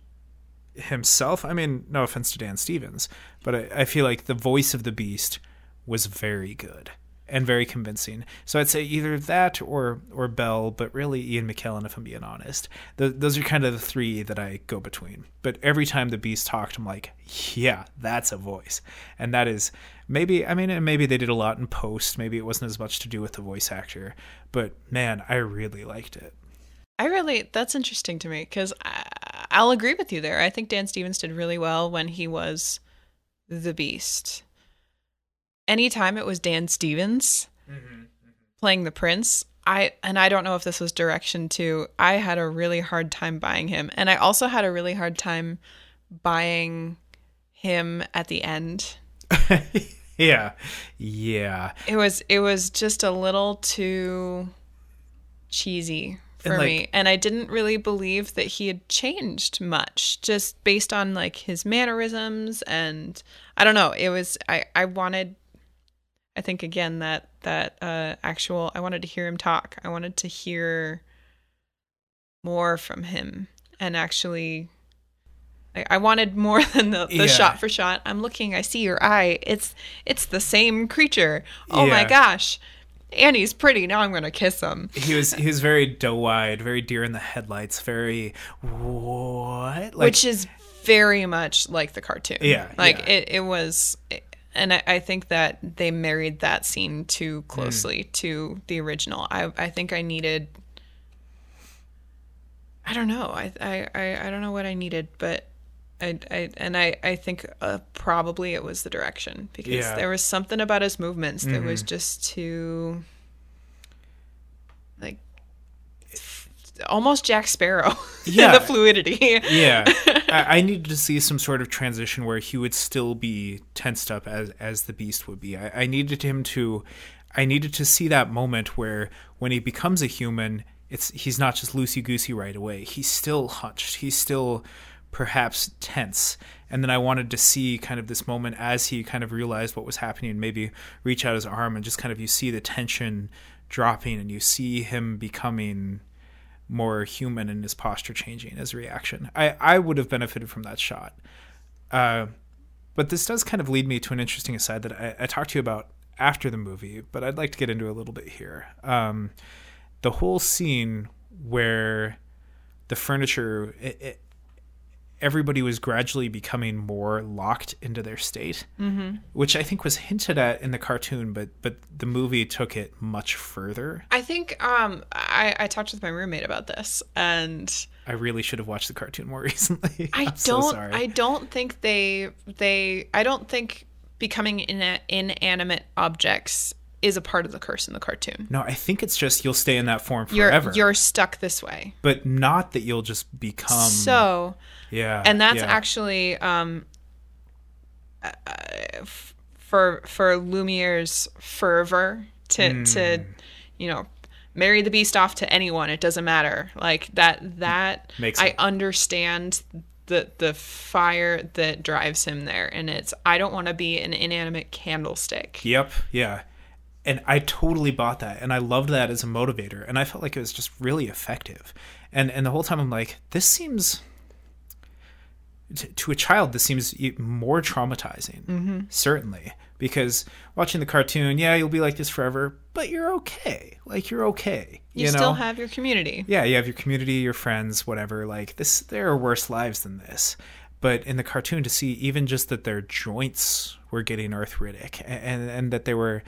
himself. I mean, no offense to Dan Stevens, but I, I feel like the voice of the beast was very good and very convincing. So I'd say either that or or Belle, but really Ian McKellen, if I'm being honest. The, those are kind of the three that I go between. But every time the Beast talked, I'm like, yeah, that's a voice, and that is maybe. I mean, maybe they did a lot in post. Maybe it wasn't as much to do with the voice actor, but man, I really liked it. I really that's interesting to me because I'll agree with you there. I think Dan Stevens did really well when he was the Beast anytime it was Dan Stevens mm-hmm, playing the Prince, I and I don't know if this was direction too. I had a really hard time buying him, and I also had a really hard time buying him at the end. yeah, yeah. It was it was just a little too cheesy for and like, me and i didn't really believe that he had changed much just based on like his mannerisms and i don't know it was i i wanted I think again that that uh, actual I wanted to hear him talk. I wanted to hear more from him and actually I, I wanted more than the, the yeah. shot for shot. I'm looking, I see your eye. It's it's the same creature. Oh yeah. my gosh. Annie's pretty. Now I'm gonna kiss him. He was he was very doe-eyed, very deer in the headlights, very what, like, which is very much like the cartoon. Yeah, like yeah. it. It was. It, and I, I, think that they married that scene too closely mm. to the original. I I think I needed. I don't know. I I I don't know what I needed, but I I and I I think uh, probably it was the direction because yeah. there was something about his movements that mm-hmm. was just too almost Jack Sparrow. Yeah, the fluidity. yeah, I, I, needed to see some sort of transition where he would still be tensed up as as the Beast would be. I, I needed him to. I needed to see that moment where when he becomes a human, it's he's not just loosey goosey right away. He's still hunched. He's still perhaps tense. And then I wanted to see kind of this moment as he kind of realized what was happening and maybe reach out his arm and just kind of you see the tension dropping and you see him becoming more human in his posture changing his reaction. I, I would have benefited from that shot. Uh, but this does kind of lead me to an interesting aside that I, I, talked to you about after the movie, but I'd like to get into a little bit here. Um, the whole scene where the furniture, it, it, everybody was gradually becoming more locked into their state, mm-hmm. which I think was hinted at in the cartoon, but but the movie took it much further. I think um, I, I talked with my roommate about this, and I really should have watched the cartoon more recently. I don't. So I don't think they they. I don't think becoming in inanimate objects is a part of the curse in the cartoon. No, I think it's just you'll stay in that form forever. You're, you're stuck this way. But not that you'll just become So yeah. And that's yeah. actually um, uh, for for Lumiere's fervor to mm. to you know marry the beast off to anyone it doesn't matter like that that Makes I understand the the fire that drives him there and it's I don't want to be an inanimate candlestick. Yep, yeah. And I totally bought that and I loved that as a motivator and I felt like it was just really effective. And and the whole time I'm like this seems to a child this seems more traumatizing mm-hmm. certainly because watching the cartoon yeah you'll be like this forever but you're okay like you're okay you, you know? still have your community yeah you have your community your friends whatever like this there are worse lives than this but in the cartoon to see even just that their joints were getting arthritic and and, and that they were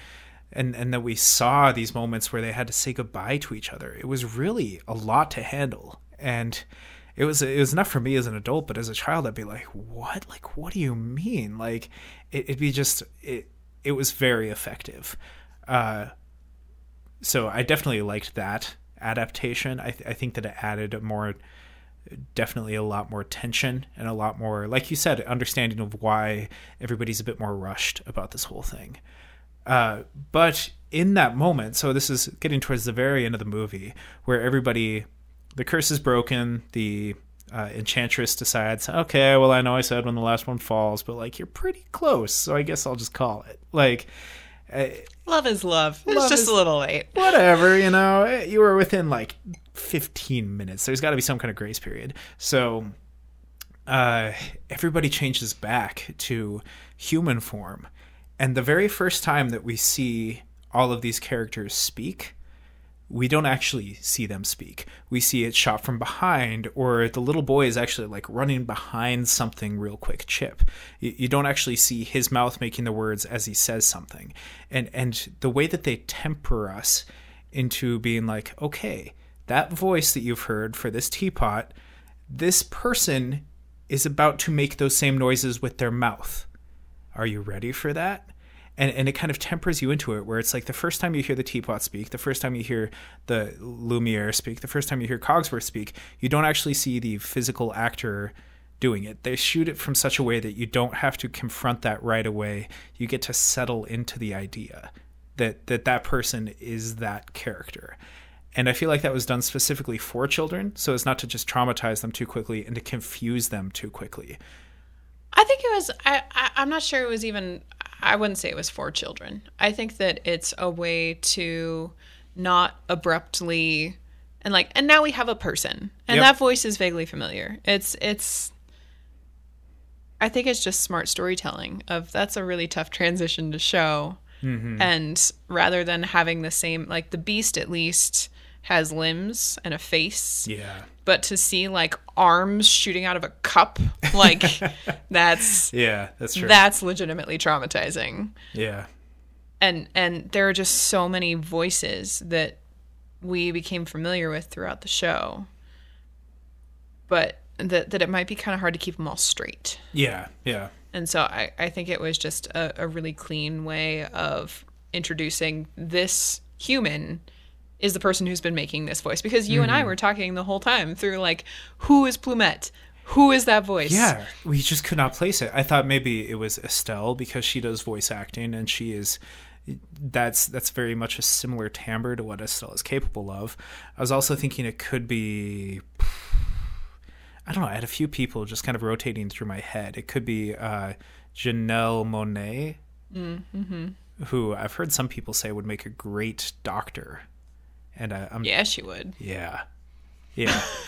and and that we saw these moments where they had to say goodbye to each other it was really a lot to handle and it was it was enough for me as an adult, but as a child, I'd be like, "What? Like, what do you mean?" Like, it, would be just it. It was very effective. Uh, so I definitely liked that adaptation. I, th- I think that it added more, definitely a lot more tension and a lot more, like you said, understanding of why everybody's a bit more rushed about this whole thing. Uh, but in that moment, so this is getting towards the very end of the movie, where everybody the curse is broken. The uh, enchantress decides, okay, well, I know I said when the last one falls, but like you're pretty close, so I guess I'll just call it. Like, Uh, Love is love. It's just is- a little late. whatever, you know, eh, you were within like 15 minutes. There's got to be some kind of grace period. So uh, everybody changes back to human form. And the very first time that we see all of these characters speak, we don't actually see them speak. We see it shot from behind, or the little boy is actually like running behind something real quick. Chip, you, don't actually see his mouth making the words as he says something, and and the way that they temper us into being like, okay, that voice that you've heard for this teapot, this person is about to make those same noises with their mouth. Are you ready for that? And, and it kind of tempers you into it, where it's like the first time you hear the teapot speak, the first time you hear the Lumiere speak, the first time you hear Cogsworth speak, you don't actually see the physical actor doing it. They shoot it from such a way that you don't have to confront that right away. You get to settle into the idea that that, that person is that character. And I feel like that was done specifically for children, so as not to just traumatize them too quickly and to confuse them too quickly. I think it was. I, I I'm not sure it was even. I wouldn't say it was for children. I think that it's a way to not abruptly and like and now we have a person and Yep. that voice is vaguely familiar. It's it's. I think it's just smart storytelling of that's a really tough transition to show, mm-hmm. and rather than having the same like the beast at least has limbs and a face Yeah. but to see like arms shooting out of a cup like that's Yeah, that's true. that's legitimately traumatizing yeah. and and there are just so many voices that we became familiar with throughout the show but that that it might be kind of hard to keep them all straight Yeah, yeah. and so I, I think it was just a, a really clean way of introducing this human is the person who's been making this voice because you Mm-hmm. and I were talking the whole time through like who is Plumette? Who is that voice? Yeah, we just could not place it. I thought maybe it was Estelle because she does voice acting and she is that's that's very much a similar timbre to what Estelle is capable of. I was also thinking it could be I don't know, I had a few people just kind of rotating through my head. It could be uh Janelle Monáe, who I've heard some people say would make a great doctor. And I, I'm Yeah, she would. yeah. Yeah.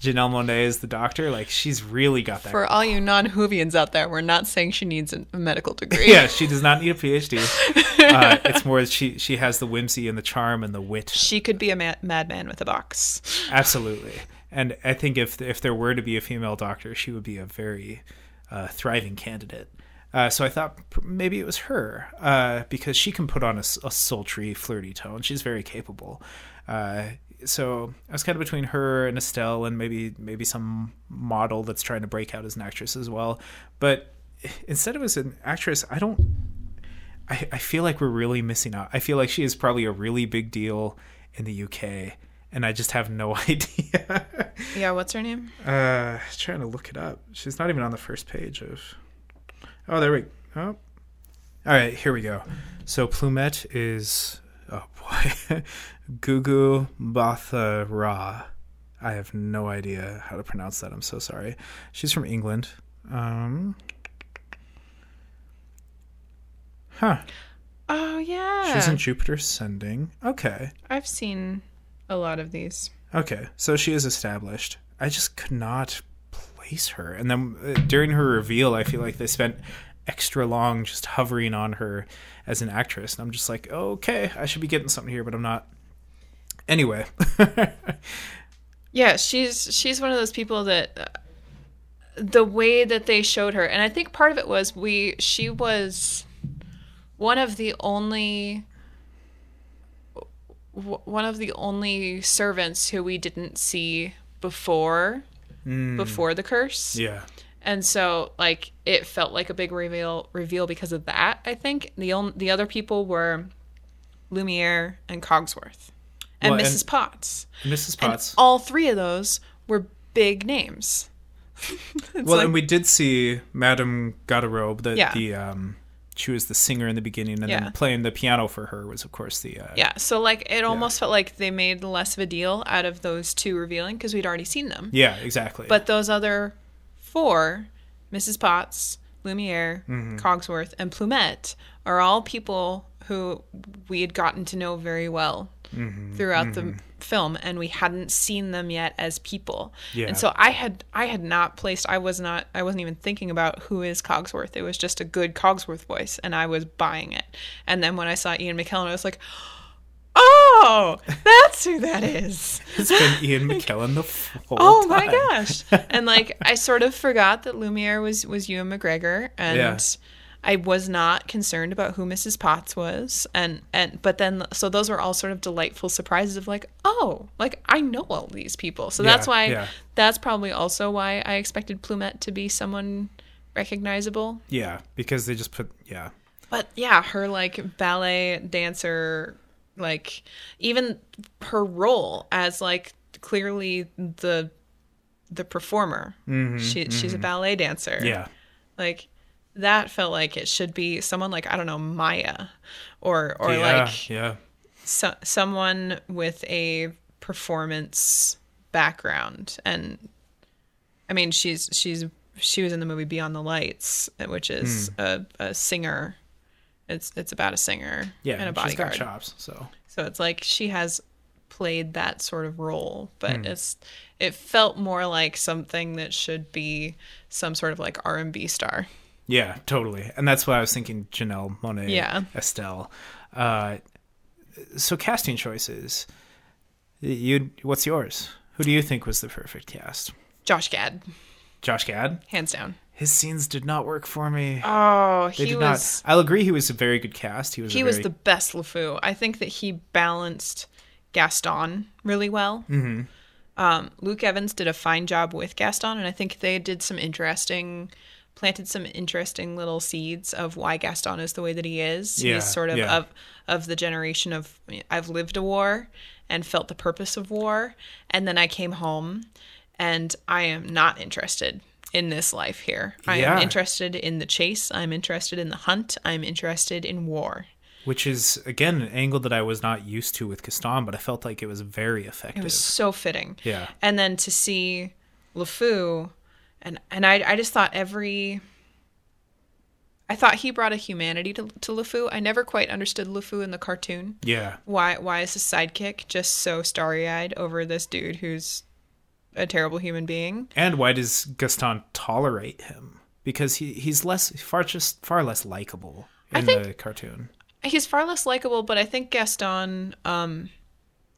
Janelle Monáe is the doctor. Like she's really got that. For all you non-Whovians out there, we're not saying she needs a medical degree. yeah, she does not need a PhD. Uh, it's more that she she has the whimsy and the charm and the wit. She could be a ma- madman with a box. Absolutely. And I think if if there were to be a female doctor, she would be a very uh, thriving candidate. Uh, so I thought maybe it was her uh, because she can put on a sultry, flirty tone. She's very capable. Uh, so I was kind of between her and Estelle, and maybe maybe some model that's trying to break out as an actress as well. But instead of as an actress, I don't. I, I feel like we're really missing out. I feel like she is probably a really big deal in the UK, and I just have no idea. Yeah, what's her name? uh, trying to look it up. She's not even on the first page of. Oh, there we. Oh, all right. Here we go. So Plumette is. Oh boy, Gugu Mbatha-Raw. I have no idea how to pronounce that. I'm so sorry. She's from England. Um. Huh. Oh yeah, She's in Jupiter Ascending. Okay. I've seen a lot of these. Okay. So she is established. I just could not place her. And then uh, during her reveal, I feel like they spent extra long just hovering on her as an actress. And I'm just like, okay, I should be getting something here, but I'm not. Anyway. Yeah, she's she's one of those people that uh, the way that they showed her, and I think part of it was we she was one of the only one of the only servants who we didn't see before before the curse. yeah. And so like it felt like a big reveal reveal because of that, I think. The only the other people were Lumiere and Cogsworth and Well, and- Mrs. Potts. Mrs. And Potts. all three of those were big names. Well, like- and we did see Madame Garderobe, the, Yeah. the um, she was the singer in the beginning, and Yeah. then playing the piano for her was, of course, the uh, yeah, so like it almost felt like they made less of a deal out of those two revealing because we'd already seen them. yeah, exactly. But those other four, Mrs. Potts, Lumiere, Mm-hmm. Cogsworth, and Plumette, are all people who we had gotten to know very well Mm-hmm, throughout the film and we hadn't seen them yet as people. Yeah. And so I had I had not placed I was not I wasn't even thinking about who is Cogsworth. It was just a good Cogsworth voice and I was buying it. And then when I saw Ian McKellen I was like, "Oh, that's who that is." It's been Ian McKellen the whole Oh my gosh. and like I sort of forgot that Lumiere was was Ewan McGregor and Yeah. I was not concerned about who Mrs. Potts was and and but then so those were all sort of delightful surprises of like, oh, like I know all these people. So that's Yeah, why yeah. that's probably also why I expected Plumette to be someone recognizable. Yeah, because they just put yeah. But yeah, her like ballet dancer, like even her role as like clearly the the performer. she she's a ballet dancer. Mm-hmm, Yeah. like that felt like it should be someone like I don't know Maya, or or yeah, like yeah. so, someone with a performance background and i mean she's she's she was in the movie beyond the lights which is Hmm. a, a singer it's it's about a singer Yeah, and a she's got chops, so so it's like she has played that sort of role but Hmm. it's it felt more like something that should be some sort of like r&b star yeah, totally. And that's why I was thinking Janelle Monáe Yeah. Estelle. Uh, so casting choices. You what's yours? Who do you think was the perfect cast? josh gad Josh Gad? hands down His scenes did not work for me. oh they he did was not. I'll agree he was a very good cast. He was he a was the best LeFou. I think that he balanced Gaston really well. Mm-hmm. Um, Luke Evans did a fine job with Gaston, and I think they did some interesting, planted some interesting little seeds of why Gaston is the way that he is. Yeah, He's sort of yeah. of of the generation of I've lived a war and felt the purpose of war, and then I came home, and I am not interested in this life here. I Yeah. am interested in the chase. I'm interested in the hunt. I'm interested in war. which is again an angle that I was not used to with Gaston, but I felt like it was very effective. It was so fitting. Yeah. And then to see LeFou, and and I I just thought every. I thought he brought a humanity to to LeFou. I never quite understood LeFou in the cartoon. yeah, Why why is his sidekick just so starry eyed over this dude who's a terrible human being? and why does Gaston tolerate him? Because he he's less far just far less likable in the cartoon. He's far less likable, but I think Gaston, um,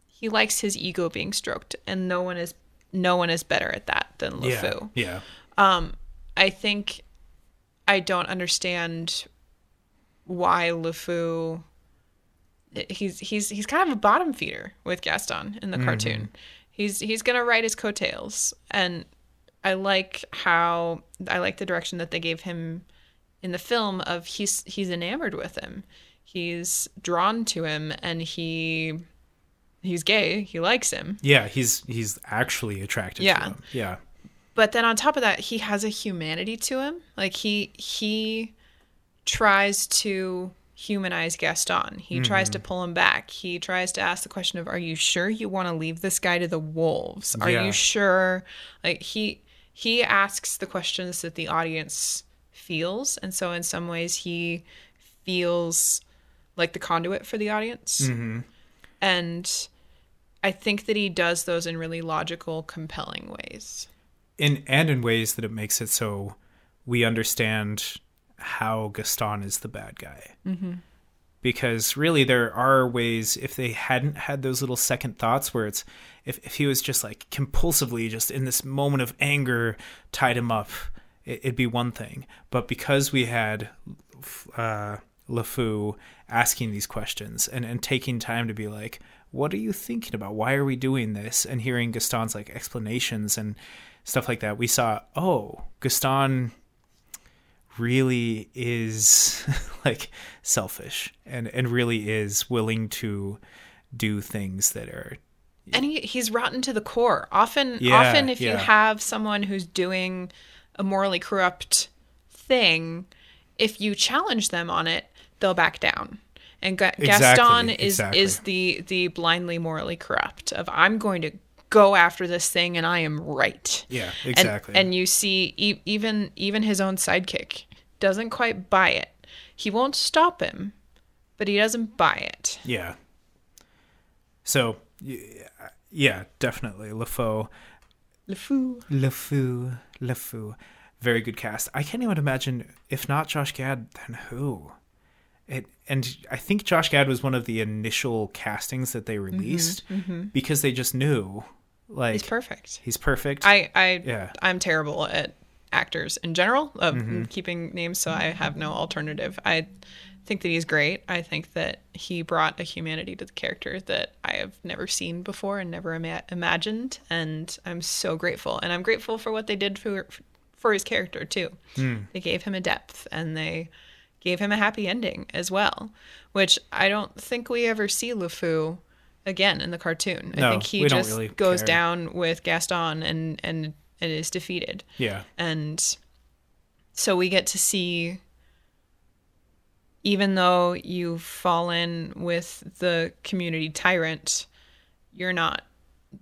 he likes his ego being stroked, and no one is no one is better at that than LeFou. Yeah, yeah, um, I think I don't understand why LeFou he's he's he's kind of a bottom feeder with Gaston in the mm-hmm. cartoon. He's he's gonna ride his coattails, and I like how I like the direction that they gave him in the film of he's he's enamored with him. He's drawn to him, and he he's gay. He likes him. yeah. He's he's actually attracted Yeah. to him. Yeah, but then on top of that he has a humanity to him like he he tries to humanize gaston he mm-hmm. tries to pull him back he tries to ask the question of are you sure you want to leave this guy to the wolves are Yeah. you sure like he he asks the questions that the audience feels and so in some ways he feels like the conduit for the audience mm-hmm. and i think that he does those in really logical compelling ways in and in ways that it makes it so we understand how Gaston is the bad guy. Mm-hmm. Because really, there are ways if they hadn't had those little second thoughts where it's if if he was just like compulsively just in this moment of anger tied him up, it, it'd be one thing. But because we had uh, LeFou asking these questions and and taking time to be like, what are you thinking about? Why are we doing this? And hearing Gaston's like explanations and stuff like that, we saw, oh, Gaston really is like selfish and and really is willing to do things that are and he, he's rotten to the core. Often, Yeah, often if you have someone who's doing a morally corrupt thing, if you challenge them on it, they'll back down. And Ga- Gaston is exactly. is the the blindly morally corrupt of I'm going to go after this thing and I am right. yeah exactly And, you see, e- even even his own sidekick doesn't quite buy it. He won't stop him, but he doesn't buy it. Yeah. So, yeah, definitely. LeFou. LeFou. LeFou. LeFou. Very good cast. I can't even imagine, if not Josh Gad, then who? It, and I think Josh Gad was one of the initial castings that they released because they just knew, like, He's perfect. he's perfect. I, I, Yeah. I'm terrible at actors in general of Mm-hmm. keeping names, so I have no alternative. I think that he's great. I think that he brought a humanity to the character that I have never seen before and never ima- imagined, and I'm so grateful. And I'm grateful for what they did for for his character too. Hmm. They gave him a depth, and they gave him a happy ending as well, which I don't think we ever see LeFou again in the cartoon. I No, think he just really goes care. down with Gaston and and and is defeated. yeah. And so we get to see even though you've fallen with the community tyrant, you're not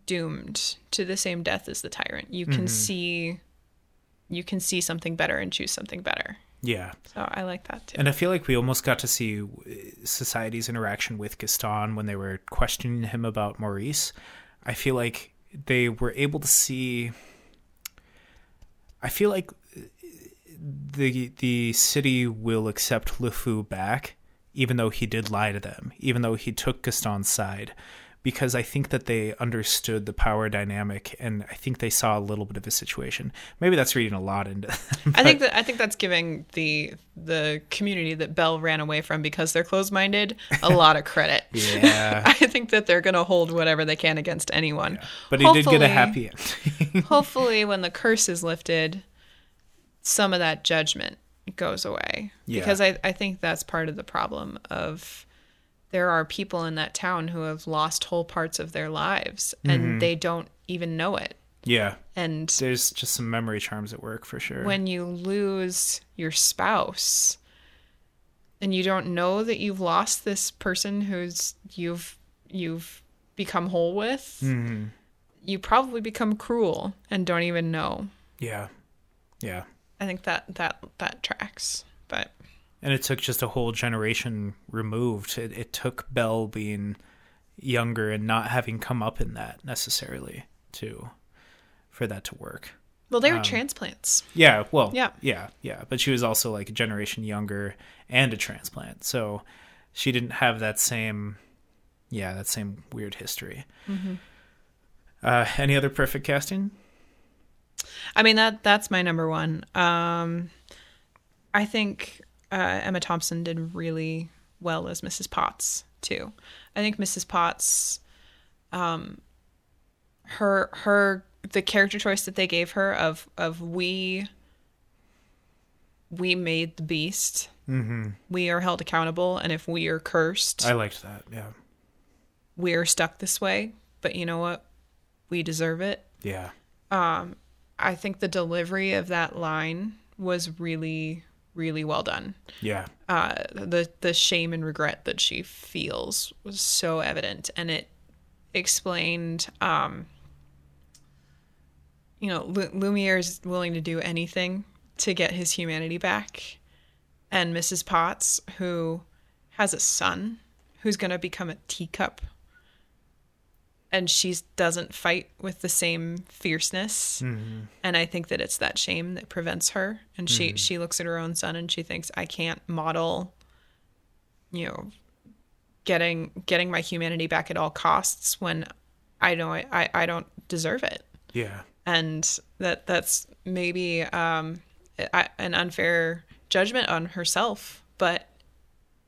doomed to the same death as the tyrant. You Mm-hmm. can see you can see something better and choose something better. Yeah. So I like that too. And I feel like we almost got to see uh, society's interaction with Gaston when they were questioning him about Maurice. I feel like they were able to see. I feel like uh, the the city will accept LeFou back, even though he did lie to them, even though he took Gaston's side, because I think that they understood the power dynamic, and I think they saw a little bit of a situation. Maybe that's reading a lot into. I think that I think that's giving the the community that Belle ran away from because they're closed minded a lot of credit. Yeah. I think that they're gonna hold whatever they can against anyone. But he did get a happy end. hopefully when the curse is lifted some of that judgment goes away Yeah. because I, I think that's part of the problem of there are people in that town who have lost whole parts of their lives and they don't even know it yeah. and There's just some memory charms at work for sure. when you lose your spouse and you don't know that you've lost this person who's you've you've become whole with Mhm. you probably become cruel and don't even know Yeah. Yeah. I think that that that tracks. But And it took just a whole generation removed. It, it took Belle being younger and not having come up in that necessarily to for that to work. well, they were Um, transplants. Yeah, well, Yeah. yeah, yeah. But she was also like a generation younger and a transplant, so she didn't have that same, yeah, that same weird history. Mm-hmm. Uh, any other perfect casting? I mean that that's my number one. Um, I think uh, Emma Thompson did really well as Mrs. Potts too. I think Mrs. Potts, um, her her the character choice that they gave her of of we we made the beast. Mm-hmm. We are held accountable, and if we are cursed, I liked that. Yeah, we're stuck this way. But you know what? We deserve it. yeah, Um, I think the delivery of that line was really, really well done. yeah, Uh, the the shame and regret that she feels was so evident, and it explained, um, you know, Lu- Lumiere's willing to do anything to get his humanity back, and Mrs. Potts, who has a son who's going to become a teacup. And she doesn't fight with the same fierceness. And i think that it's that shame that prevents her. And she she looks at her own son and she thinks i can't model you know getting getting my humanity back at all costs when i know i i, I don't deserve it. Yeah, and that that's maybe um an unfair judgment on herself but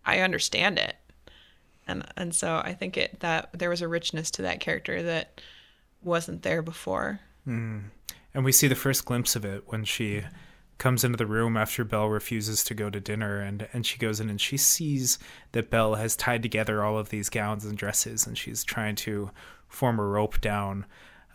i understand it and and so i think it that there was a richness to that character that wasn't there before. And we see the first glimpse of it when she comes into the room after Belle refuses to go to dinner and and she goes in and she sees that Belle has tied together all of these gowns and dresses and she's trying to form a rope down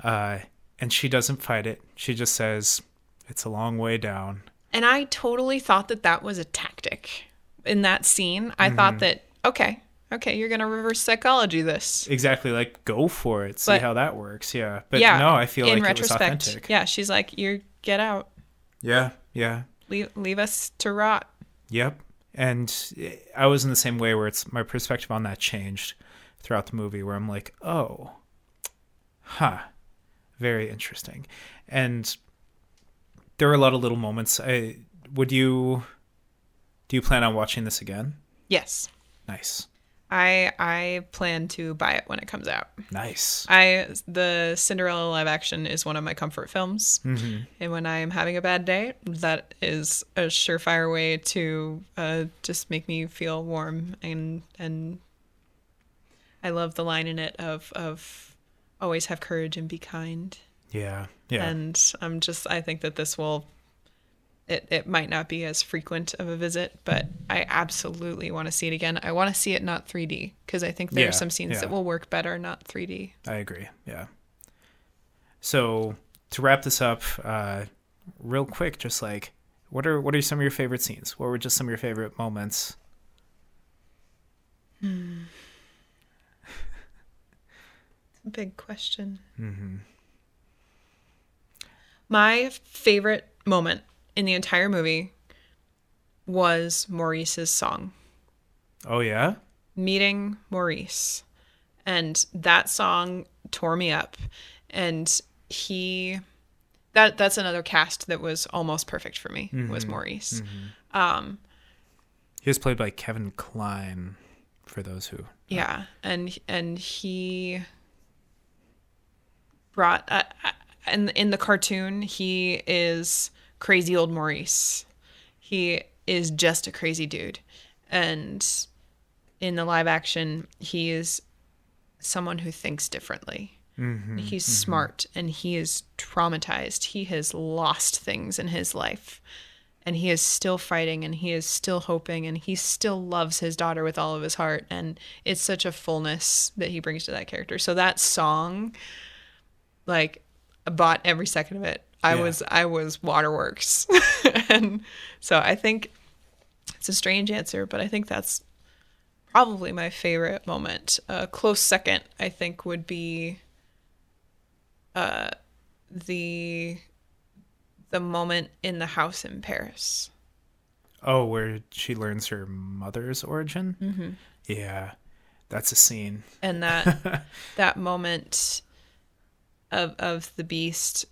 uh and she doesn't fight it. She just says it's a long way down. And I totally thought that that was a tactic in that scene. I thought that, okay, okay, you're going to reverse psychology this. exactly like go for it see But- how that works yeah but yeah. no i feel in like it was retrospect, authentic yeah, she's like, you get out, yeah yeah leave, leave us to rot. Yep. and I was in the same way where it's my perspective on that changed throughout the movie, where I'm like, oh, huh, very interesting, and there were a lot of little moments. I would you do you plan on watching this again? Yes. Nice. I I plan to buy it when it comes out. Nice. I the Cinderella live action is one of my comfort films, Mm-hmm. and when I am having a bad day, that is a surefire way to uh, just make me feel warm and and I love the line in it of of always have courage and be kind. Yeah. Yeah. And I'm just I think that this will it, it might not be as frequent of a visit, but I absolutely want to see it again. I want to see it not 3D because I think there Yeah, are some scenes yeah. that will work better not 3D. I agree. Yeah. So to wrap this up, uh, real quick, just like what are what are some of your favorite scenes? What were just some of your favorite moments? Hmm. Big question. Mm-hmm. My favorite moment in the entire movie was Maurice's song. Oh yeah. meeting Maurice. And that song tore me up. And he that that's another cast that was almost perfect for me was Maurice. Um He was played by Kevin Kline. For those who yeah, and and he brought uh, uh, in in the cartoon he is crazy old Maurice. He is just a crazy dude. And in the live action he is someone who thinks differently. Mm-hmm, He's mm-hmm. smart and he is traumatized. He has lost things in his life. And he is still fighting and he is still hoping and he still loves his daughter with all of his heart. And it's such a fullness that he brings to that character. So that song, like, I bought every second of it. I Yeah. was I was waterworks. and so I think it's a strange answer, but I think that's probably my favorite moment. A close second, I think, would be uh, the the moment in the house in Paris. Oh, where she learns her mother's origin. Mm-hmm. Yeah, that's a scene. and that that moment of of the beast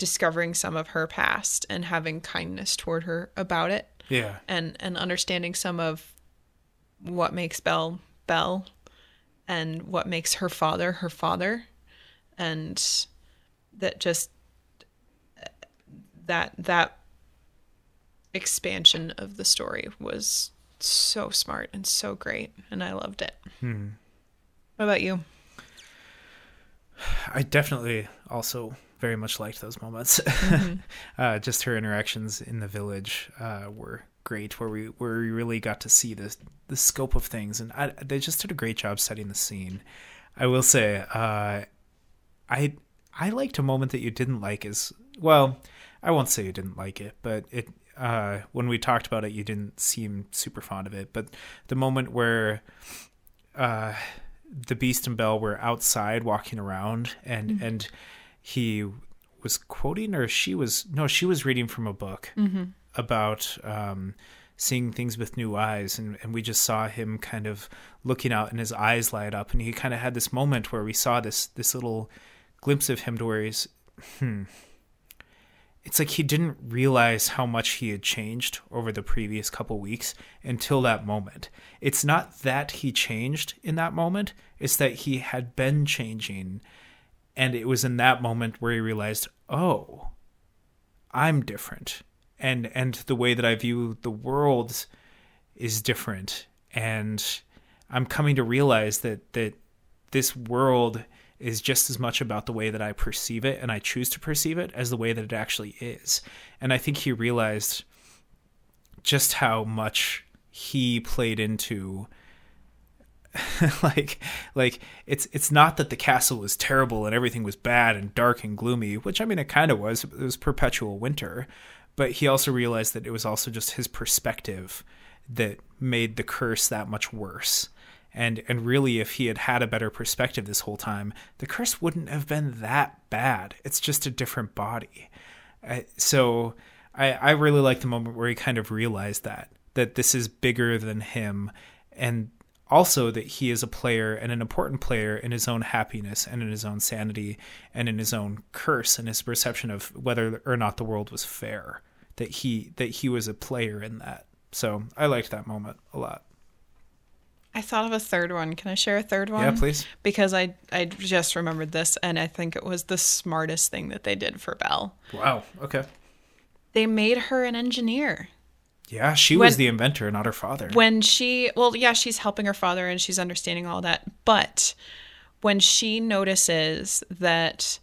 discovering some of her past and having kindness toward her about it Yeah, and and understanding some of what makes Belle Belle and what makes her father her father and that just that that expansion of the story was so smart and so great and I loved it. Hmm. What about you? I definitely also very much liked those moments. uh, just her interactions in the village uh, were great, where we where we really got to see the the scope of things, and I, they just did a great job setting the scene. I will say, uh, I I liked a moment that you didn't like is well, I won't say you didn't like it, but it uh, when we talked about it, you didn't seem super fond of it. But the moment where uh, the Beast and Belle were outside walking around, and and he was quoting, or she was no, she was reading from a book about um, seeing things with new eyes, and and we just saw him kind of looking out, and his eyes light up, and he kind of had this moment where we saw this this little glimpse of him to where he's hmm. It's like he didn't realize how much he had changed over the previous couple weeks until that moment. It's not that he changed in that moment, it's that he had been changing. And it was in that moment where he realized, oh, I'm different. And and the way that I view the world is different. And I'm coming to realize that that this world is just as much about the way that I perceive it and I choose to perceive it as the way that it actually is. And I think he realized just how much he played into like like it's it's not that the castle was terrible and everything was bad and dark and gloomy, which I mean it kind of was. It was perpetual winter, but he also realized that it was also just his perspective that made the curse that much worse. And and really if he had had a better perspective this whole time, the curse wouldn't have been that bad. It's just a different body. Uh, so I I really like the moment where he kind of realized that that this is bigger than him and also that he is a player and an important player in his own happiness and in his own sanity and in his own curse and his perception of whether or not the world was fair that he that he was a player in that so i liked that moment a lot I thought of a third one. Can I share a third one? yeah please Because I I just remembered this and I think it was the smartest thing that they did for Belle. wow okay They made her an engineer. Yeah she was the inventor not her father. When she well, yeah, she's helping her father and she's understanding all that, but when she notices that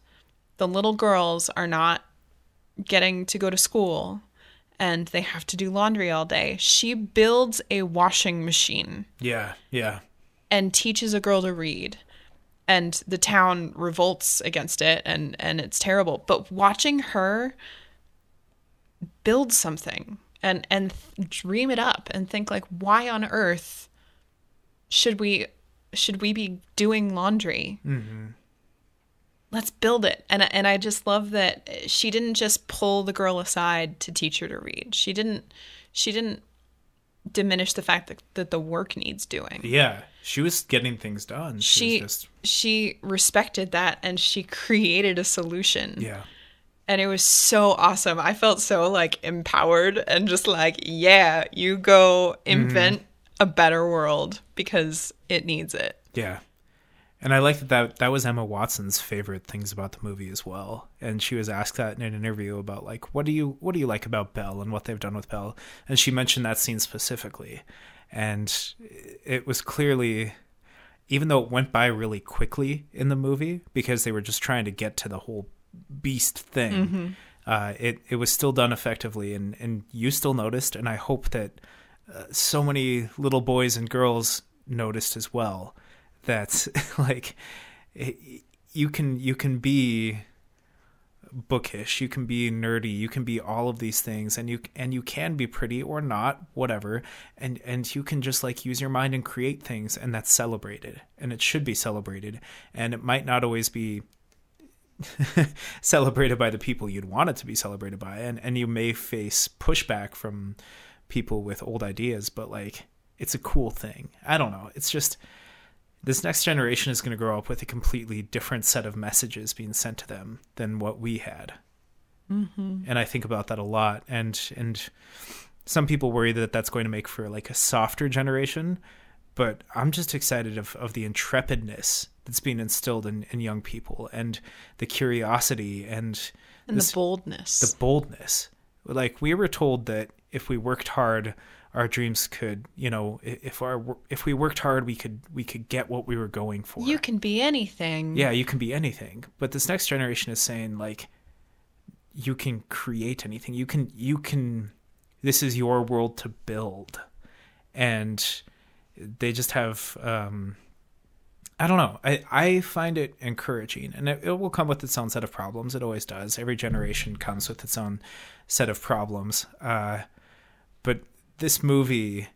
the little girls are not getting to go to school and they have to do laundry all day, she builds a washing machine. yeah yeah. and teaches a girl to read. And the town revolts against it and and it's terrible. But watching her build something and and dream it up and think like why on earth should we should we be doing laundry? Mm-hmm. Let's build it. And I- and i just love that she didn't just pull the girl aside to teach her to read. She didn't she didn't diminish the fact that, that the work needs doing. Yeah she was getting things done. She, she was just she respected that and she created a solution. Yeah and it was so awesome i felt so like empowered and just like yeah you go mm-hmm. invent a better world because it needs it Yeah. And I like that, that that was Emma Watson's favorite things about the movie as well. And she was asked that in an interview about like what do you what do you like about Belle and what they've done with Belle? And she mentioned that scene specifically. And it was clearly even though it went by really quickly in the movie because they were just trying to get to the whole beast thing. Uh, it it was still done effectively, and and you still noticed, and I hope that uh, so many little boys and girls noticed as well that like it, you can you can be bookish you can be nerdy you can be all of these things and you and you can be pretty or not whatever and and you can just like use your mind and create things and that's celebrated and it should be celebrated and it might not always be celebrated by the people you'd want it to be celebrated by. And and you may face pushback from people with old ideas but like it's a cool thing. I don't know. It's just this next generation is going to grow up with a completely different set of messages being sent to them than what we had. Mm-hmm. and i think about that a lot. And and some people worry that that's going to make for like a softer generation but i'm just excited of, of the intrepidness that's being instilled in, in young people and the curiosity and and this- the boldness the boldness. Like we were told that if we worked hard, our dreams could, you know, if our if we worked hard, we could we could get what we were going for. you can be anything yeah, you can be anything. But this next generation is saying like you can create anything. You can you can this is your world to build. And they just have um I don't know. I, I find it encouraging, and it, it will come with its own set of problems. It always does. Every generation comes with its own set of problems. Uh, but this movie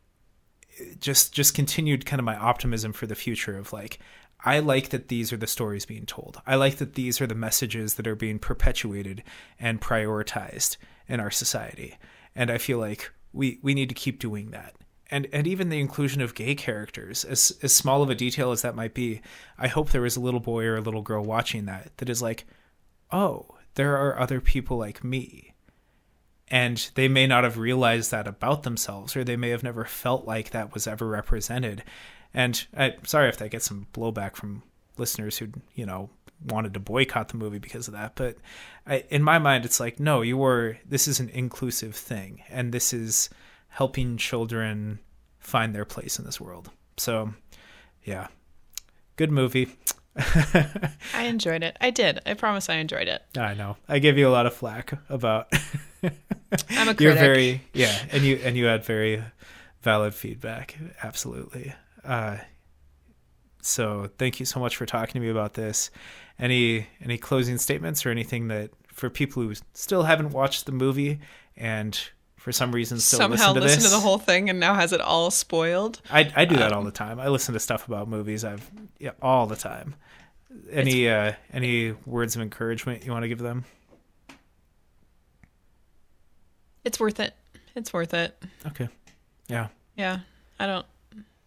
just just continued kind of my optimism for the future of like I like that these are the stories being told. I like that these are the messages that are being perpetuated and prioritized in our society. And I feel like we we need to keep doing that. And and even the inclusion of gay characters, as as small of a detail as that might be, I hope there is a little boy or a little girl watching that that is like, "Oh, there are other people like me." and they may not have realized that about themselves or they may have never felt like that was ever represented and I, sorry if that gets some blowback from listeners who you know wanted to boycott the movie because of that but I, in my mind it's like no you were this is an inclusive thing and this is helping children find their place in this world. So yeah. Good movie. I enjoyed it. I did. I promise i enjoyed it. I know. I give you a lot of flack about i'm a critic. You're very yeah, and you and you had very valid feedback. Absolutely. Uh, so thank you so much for talking to me about this. Any any closing statements or anything that for people who still haven't watched the movie and for some reason still somehow listen to listen this? to the whole thing and now has it all spoiled I I do that Um, all the time. I listen to stuff about movies. I've yeah all the time. Any uh any words of encouragement you want to give them? it's worth it it's worth it Okay. Yeah. Yeah. I don't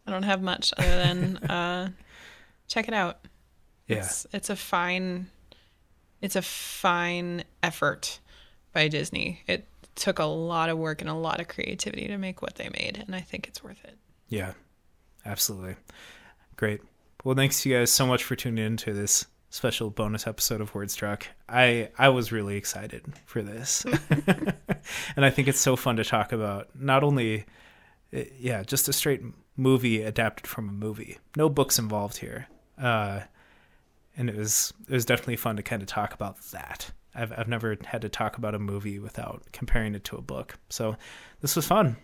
I don't have much other than uh check it out. Yeah. It's it's a fine it's a fine effort by Disney. It took a lot of work and a lot of creativity to make what they made, and I think it's worth it. Yeah. Absolutely. Great. Well, thanks you guys so much for tuning in to this special bonus episode of Wordstruck. I I was really excited for this, and I think it's so fun to talk about. Not only, eh, yeah, just a straight movie adapted from a movie. No books involved here, uh, and it was it was definitely fun to kind of talk about that. I've I've never had to talk about a movie without comparing it to a book, so this was fun.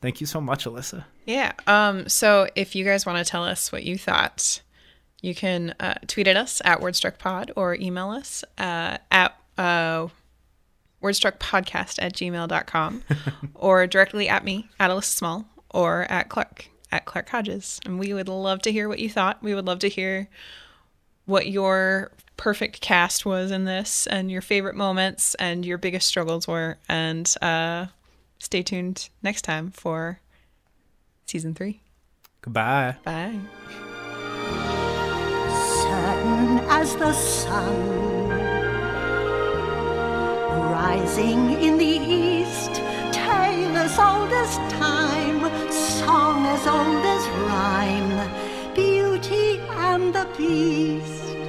Thank you so much, Alyssa. Yeah. Um, so if you guys want to tell us what you thought, you can uh, tweet at us at WordstruckPod or email us uh, at uh, wordstruckpodcast at gmail.com or directly at me, at Alyssa Small, or at Clark, at Clark Hodges. And we would love to hear what you thought. We would love to hear what your perfect cast was in this and your favorite moments and your biggest struggles were. And uh, stay tuned next time for season three. Goodbye. Bye. certain as the sun rising in the east tale as old as time song as old as rhyme beauty and the beast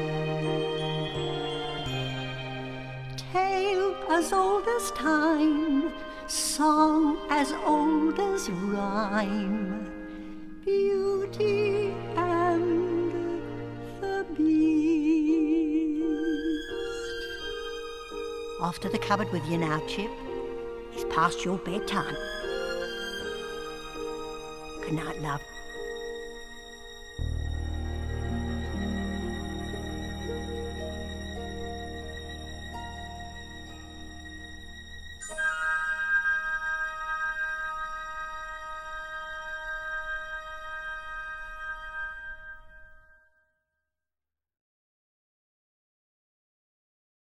tale as old as time song as old as rhyme Beauty and the Beast. Off to the cupboard with you now, Chip. It's past your bedtime. Good night, love.